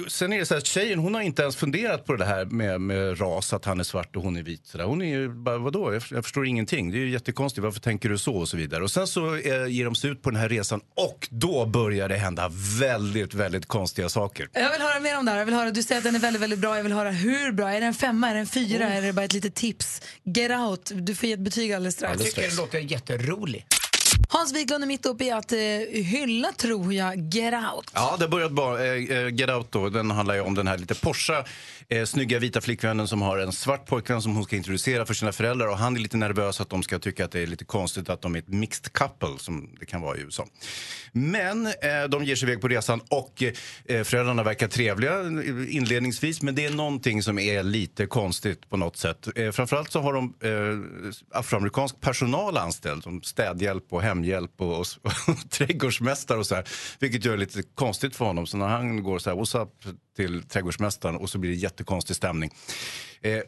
Sen är det så att tjejen hon har inte ens funderat på det här med, med ras, att han är svart och hon är vit. Så. Hon är ju bara, vadå, jag, jag förstår ingenting. Det är ju jättekonstigt, varför tänker du så? Och så vidare. Och sen så eh, ger de sig ut på den här resan och då börjar det hända väldigt, väldigt konstiga saker. Jag vill höra mer om det här. Jag vill höra, du säger att den är väldigt, väldigt bra. Jag vill höra hur bra. Är det en femma, är det en fyra, är det bara ett litet tips? Get out. Du får ge ett betyg alldeles strax. Jag tycker den låter jätterolig. Hans Wiklund är mitt uppe i att eh, hylla, tror jag, Get out. Ja, det har börjat bra. Eh, eh, Get Out då, den handlar ju om den här lite Porsche, eh, snygga vita flickvännen som har en svart pojkvän som hon ska introducera för sina föräldrar och han är lite nervös att de ska tycka att det är lite konstigt att de är ett mixed couple som det kan vara i USA. Men eh, de ger sig iväg på resan och eh, föräldrarna verkar trevliga eh, inledningsvis men det är någonting som är lite konstigt på något sätt. Eh, framförallt så har de eh, afroamerikansk personal anställd som städhjälp och hemhjälp hemhjälp och, och, och trädgårdsmästare och så här. Vilket gör det lite konstigt för honom. Så när han går så här, what's up till trädgårdsmästaren och så blir det jättekonstig stämning. Eh,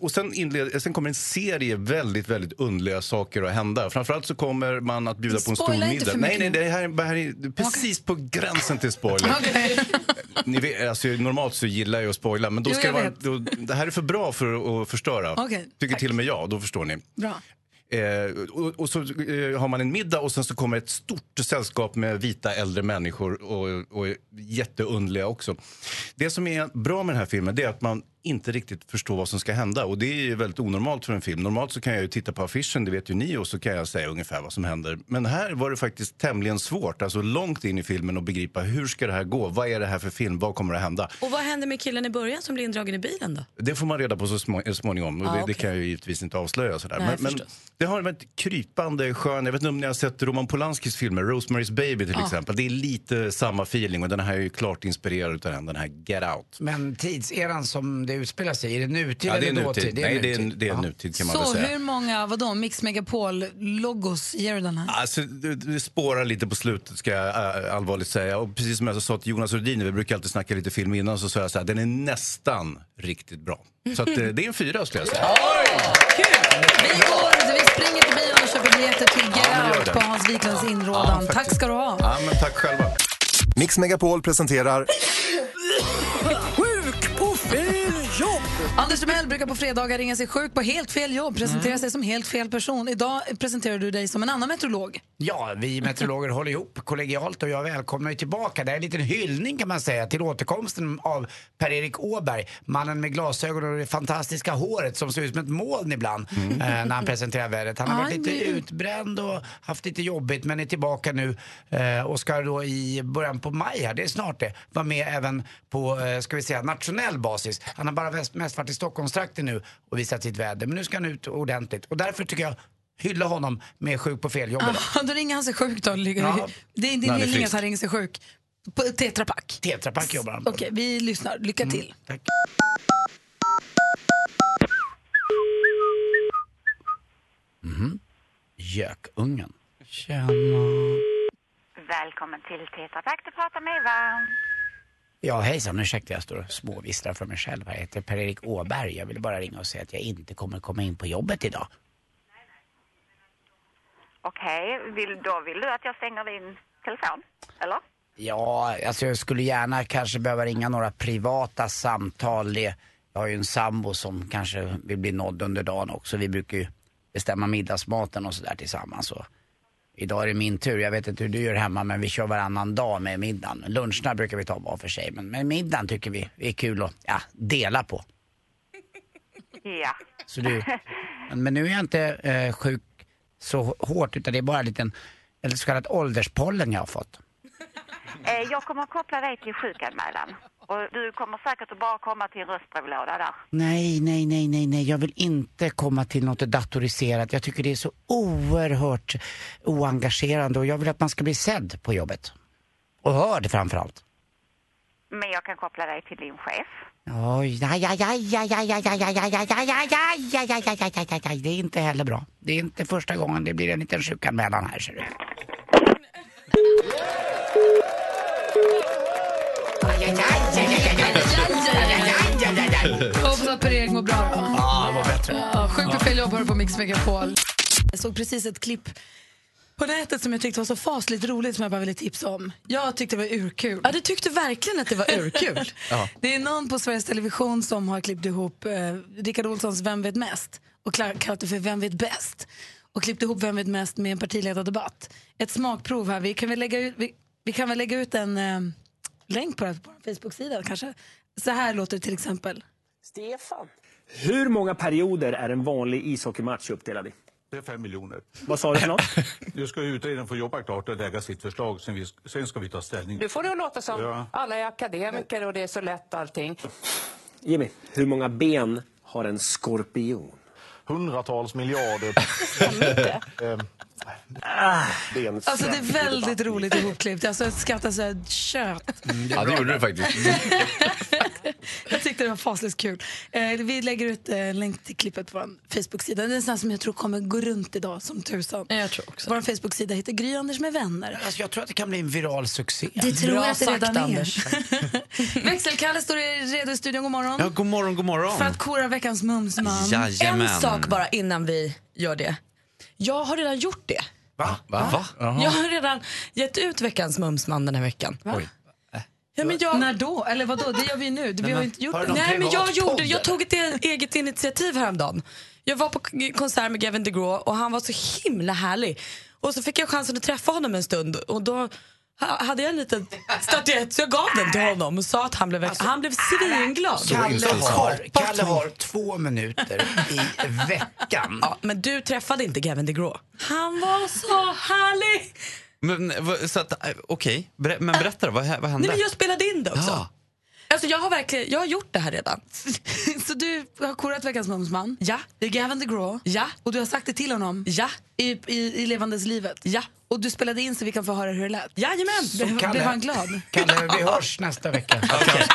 och, sen, inled, sen kommer en serie väldigt, väldigt underliga saker att hända. Framförallt så kommer man att bjuda på en stor middag. Nej, nej, det här, är- det här är precis på gränsen till spoiler. Ni vet, alltså, normalt så gillar jag att spoila, men då Jo, ska det, jag vara, då, det här är för bra för att förstöra. Okej, Tycker till och med jag, då förstår ni. Bra. Eh, och, och så eh, har man en middag och sen så kommer ett stort sällskap med vita äldre människor och, och jätteundliga också. Det som är bra med den här filmen det är att man inte riktigt förstår vad som ska hända och det är ju väldigt onormalt för en film. Normalt så kan jag ju titta på affischen, det vet ju ni, och så kan jag säga ungefär vad som händer. Men här var det faktiskt tämligen svårt, alltså långt in i filmen att begripa hur ska det här gå? Vad är det här för film? Vad kommer att hända? Och vad händer med killen i början som blir indragen i bilen då? Det får man reda på så små, småningom. Och Ah, det, okej. det kan jag ju givetvis inte avslöja. Sådär. Nej, men, men det har varit krypande skön. Jag vet inte om ni har sett Roman Polanskis filmer, Rosemary's Baby till Ja. exempel. Det är lite samma feeling och den här är ju klart inspirerad av den, den här Get Out. Men tidseran som det utspelar sig är det nutid Ja, det är eller nutid. dåtid? Nej, det är, nutid. det är Ja. nutid kan man Så väl säga. hur många, vadå, Mix Megapol-logos ger du den här? Alltså, det, det spårar lite på slutet ska jag äh, allvarligt säga. Och precis som jag sa till Jonas Rhodiner, vi brukar alltid snacka lite film innan, så sa jag så här, den är nästan riktigt bra. Så att, eh, det är en fyra skulle jag säga. Vi går, vi springer till bion och köper biljetter till Get Ja, Out det. på Hans Wiklunds Ja, inrådan. faktiskt. Tack ska du ha. Ja, men tack själva. Mix Megapol presenterar Sjuk på fel jobb! Anders Timell brukar på fredagar ringa sig sjuk på helt fel jobb, presentera Mm. sig som helt fel person. Idag presenterar du dig som en annan meteorolog. Ja, vi meteorologer håller ihop kollegialt och jag välkomnar tillbaka. Det är en liten hyllning kan man säga till återkomsten av Per-Erik Åberg. Mannen med glasögon och det fantastiska håret som ser ut som ett moln ibland eh, när han presenterar vädret. Han har varit lite utbränd och haft lite jobbigt men är tillbaka nu eh, och ska då i början på maj här, det är snart det, vara med även på, eh, ska vi säga, nationell basis. Han har bara mest varit i Stockholmstrakten nu och visat sitt väder men nu ska han ut ordentligt och därför tycker jag hylla honom med Sjuk på fel jobb idag. Ah, då ringer han sig sjuk då. Ligger Ja. Det är din friskt. att han ringer sig sjuk. På Tetra Pak. Tetra Pak jobbar han på. Okej, vi lyssnar. Lycka Mm, till. tack. Mhm. Gökungen. Tjena. Välkommen till Tetra Pak, du pratar med Eva. Ja, hejsan. Ursäkta, jag står och småvisslar för mig själv. Jag heter Per-Erik Åberg. Jag ville bara ringa och säga att jag inte kommer komma in på jobbet idag. Okej, vill, då vill du att jag stänger din telefon? Eller? Ja, alltså jag skulle gärna kanske behöva ringa några privata samtal. Jag har ju en sambo som kanske vill bli nådd under dagen också. Vi brukar ju bestämma middagsmaten och sådär tillsammans. Och idag är det min tur. Jag vet inte hur du gör hemma men vi kör varannan dag med middagen. Luncherna brukar vi ta var för sig. Men, men middagen tycker vi är kul att ja, dela på. Ja. Så du, men, nu är jag inte eh, sjuk så hårt utan det är bara en liten, eller så kallad ålderspollen jag har fått. Eh, jag kommer att koppla dig till sjukanmälan. Och du kommer säkert att bara komma till en röstbrevlåda där. Nej, nej, nej, nej, nej. Jag vill inte komma till något datoriserat. Jag tycker det är så oerhört oengagerande och jag vill att man ska bli sedd på jobbet. Och hörd framförallt. Men jag kan koppla dig till din chef. Oj, aj, aj, aj, aj, aj, aj, aj, aj, aj, aj, aj, aj, aj, aj, aj, aj. Det är inte heller bra. Det är inte första gången det blir en liten sjukanmälan här ser du. Jag hoppas att Per-Erik mår bra då. Ja, det var bättre. Ja, sjuk på fel jobb hör du på Mix Megapol. Jag såg precis ett klipp på nätet som jag tyckte var så fasligt roligt som jag bara ville tipsa om. Jag tyckte det var urkul. Ja, du tyckte verkligen att det var urkul. Ja. Det är någon på Sveriges Television som har klippt ihop eh, Rickard Olssons Vem vet mest och kla- kallat det för Vem vet bäst och klippt ihop Vem vet mest med en partiledardebatt. Ett smakprov här. Vi kan väl lägga ut, vi, vi kan väl lägga ut en eh, länk på, det här på vår Facebook-sida kanske. Så här låter det till exempel. Stefan. Hur många perioder är en vanlig ishockeymatch uppdelad i? Det är fem miljoner. Vad sa du för något? Nu ska utredaren få jobba klart och lägga sitt förslag, sen, vi, sen ska vi ta ställning. Du får det att låta som Ja. alla är akademiker och det är så lätt allting. Jimmy, hur många ben har en skorpion? Hundratals miljarder. Ehm, ben. Alltså det är väldigt roligt ihopklippt. Alltså jag skrattar så här kött. Ja, det gjorde du faktiskt. Jag tyckte det var fasligt kul. Eh, vi lägger ut eh, en länk till klippet på vår Facebook-sida. Det är en sån som jag tror kommer gå runt idag som tusan. Jag tror också. Vår Facebook-sida heter Gry Anders med vänner. Alltså, jag tror att det kan bli en viral succé. Det tror Bra jag att det sagt, redan är. Anders. Växelkalle står redo i studion. God morgon. Ja, god morgon, god morgon. För att kora veckans mumsman. Jajamän. En sak bara innan vi gör det. Jag har redan gjort det. Va? Va? Jag har redan gett ut veckans mumsman den här veckan. Oj. Ja, men jag... När då? Eller vad då? Det gör vi nu. Vi har inte gjort det. Nej, men jag, gjorde, jag tog ett e- eget initiativ häromdagen. Jag var på konsert med Gavin DeGraw och han var så himla härlig. Och så fick jag chansen att träffa honom en stund och då ha- hade jag en liten statyett så jag gav den till honom och sa att han blev, han blev svinglad. Kalle har, Kalle har två minuter i veckan. Ja, men du träffade inte Gavin DeGraw. Han var så härlig! Men, så att, eh, okej, Ber- men berätta då, vad, vad hände? Nej, men jag spelade in det också. Ja. Alltså, jag, har verkligen, jag har gjort det här redan. Så du har korat veckans mumsman. Ja. Det är Gavin DeGraw. Ja. Och du har sagt det till honom. Ja. I, i, i levandes livet. Ja. Och du spelade in så vi kan få höra hur det lät. Jajamän! Blev, Kalle. blev han glad? Kalle, vi hörs nästa vecka.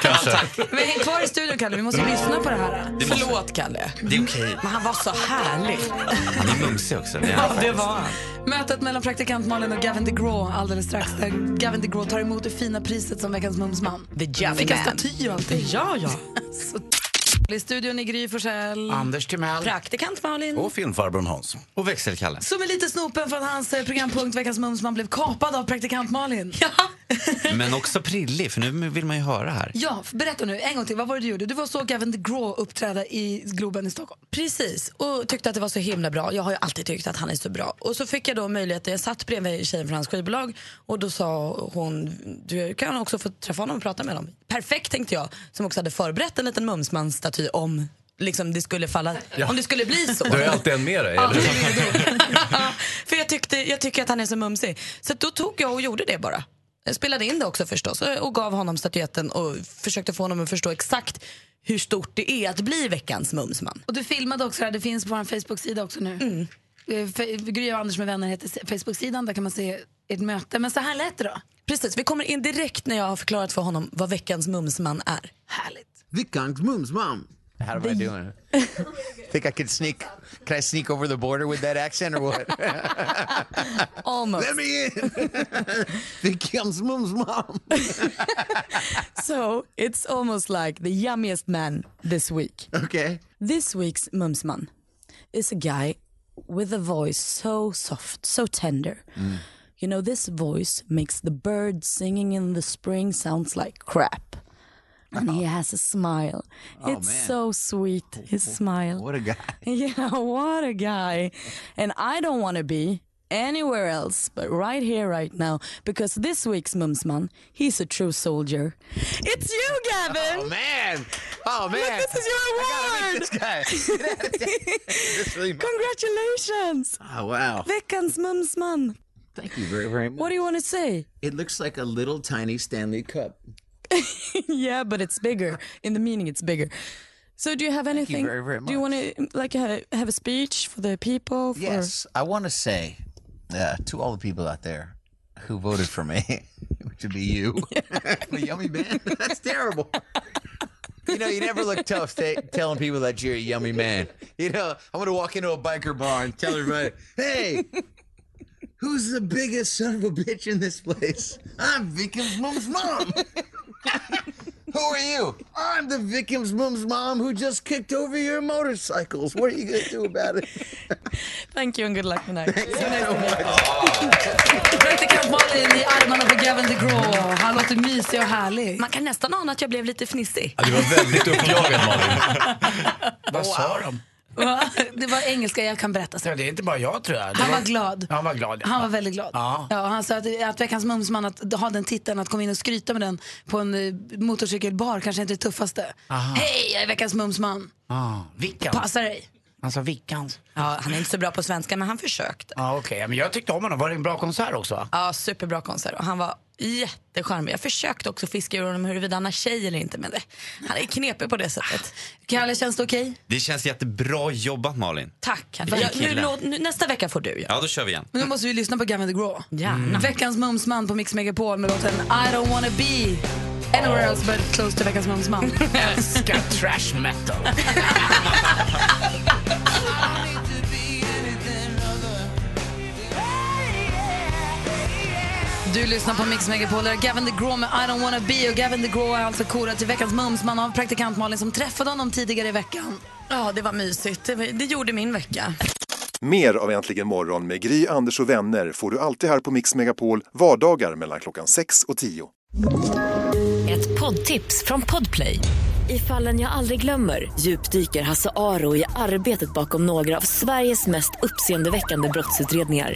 Kanske. Men häng kvar i studion Kalle, vi måste lyssna på det här. Förlåt, Kalle. Det är okej. Men han var så härlig. Han är mumsig också. Det är Ja, det var han. Mötet mellan praktikant Malin och Gavin DeGraw alldeles strax. Där Gavin DeGraw tar emot det fina priset som veckans mumsman. The Gavin Fick en staty och allting. Ja, ja. Så I studion i Gry Forssell. Anders Timell. Praktikant Malin. Och filmfarbrorn Hans. Och växelkalle. Som är lite snopen för att hans eh, programpunkt Veckans Mumsman blev kapad av praktikant Malin. Ja. Men också prillig, för nu vill man ju höra här. ja, berätta nu en gång till. Vad var det du gjorde? Du var såg Gavin DeGraw uppträda i Globen i Stockholm. Precis, och tyckte att det var så himla bra. Jag har ju alltid tyckt att han är så bra. Och så fick jag då möjlighet, jag satt bredvid tjejen från hans skivbolag och då sa hon, du kan också få träffa honom och prata med honom. Perfekt tänkte jag, som också hade förberett en liten Mumsman-staty om liksom det skulle falla, Ja. om det skulle bli så. Du har alltid en med dig, Ja. Ja, För jag, tyckte, jag tycker att han är så mumsig. Så då tog jag och gjorde det bara. Jag spelade in det också förstås och gav honom statyetten och försökte få honom att förstå exakt hur stort det är att bli veckans mumsman. Och du filmade också det här, det finns på vår Facebook-sida också nu. Mm. Eh, Gry och Anders med vänner heter Facebook-sidan, där kan man se ert möte. Men så här lät det då. Precis, vi kommer in direkt när jag har förklarat för honom vad veckans mumsman är. Härligt. Veckans mumsmam. How do I do it? Think I could sneak? Can I sneak over the border with that accent or what? Almost. Let me in. Veckans mumsmam. So it's almost like the yummiest man this week. Okay. This week's mumsman is a guy with a voice so soft, so tender. Mm. You know, this voice makes the birds singing in the spring sounds like crap. And he has a smile. Oh, it's man. so sweet, his smile. What a guy. Yeah, what a guy. And I don't want to be anywhere else but right here, right now, because this week's Mumsman, he's a true soldier. It's you, oh, Gavin! Oh man. Oh man. Look, this is your award! this guy. Get out of town. This really- Congratulations! Oh wow. Veckans Mumsman. Thank you very very much. What do you want to say? It looks like a little tiny Stanley cup. yeah, but it's bigger. In the meaning, it's bigger. So, do you have anything? very, very Do you want to like have, have a speech for the people? For... Yes, I want to say uh, to all the people out there who voted for me, which would be you, the yummy man. That's terrible. You know, you never look tough telling people that you're a yummy man. You know, I'm gonna walk into a biker bar and tell everybody, "Hey, who's the biggest son of a bitch in this place? I'm Vikim's mom's mom." Who are you? I'm the Vikim's mom's mom who just kicked over your motorcycles. What are you gonna do about it? Thank you and good luck tonight. Praktikant Malin i armarna på Gavin DeGraw. Han låter mysig och härlig. Man kan nästan ana att jag blev lite fnissig. Ja, du var väldigt uppjagad Malin. Vad sa de? Det var engelska, jag kan berätta sen. Ja, det är inte bara jag tror jag. Det Han var glad. Han var glad. ja. Han var väldigt glad. Ja. Ja, han sa att, att veckans mumsman, att ha den titeln, att komma in och skryta med den på en eh, motorcykelbar kanske inte är det tuffaste. Hej, jag är veckans mumsman. Ah. Passa dig. Han sa Vickans. Ja, han är inte så bra på svenska, men han försökte. Ja. Ja, Men jag tyckte om honom. Var det en bra konsert också? Ja, superbra konsert. Och han var jättecharmig. Jag försökte också fiska ur honom huruvida han har tjej eller inte, men det, han är knepig på det sättet. Kalle, känns det okej? Det känns jättebra jobbat Malin. Tack. Jag, nu, låt- nu, nästa vecka får du. Ja. Ja, då kör vi igen. Men nu måste vi lyssna på Gavin DeGraw. Gärna. Veckans mumsman på Mix Megapol med låten I don't wanna be Anywhere else but close to veckans Månsman. Älskar trash metal. Du lyssnar på Mix Megapol. Där Gavin DeGraw med I don't wanna be. Och Gavin DeGraw är alltså korad till veckans Mumsman av praktikant Malin som träffade honom tidigare i veckan. Ja, det var mysigt. Det, det gjorde min vecka. Mer av Äntligen morgon med Gry, Anders och vänner får du alltid här på Mix Megapol vardagar mellan klockan 6 och 10. Ett poddtips från Podplay. I fallen jag aldrig glömmer djupdyker Hasse Aro i arbetet bakom några av Sveriges mest uppseendeväckande brottsutredningar.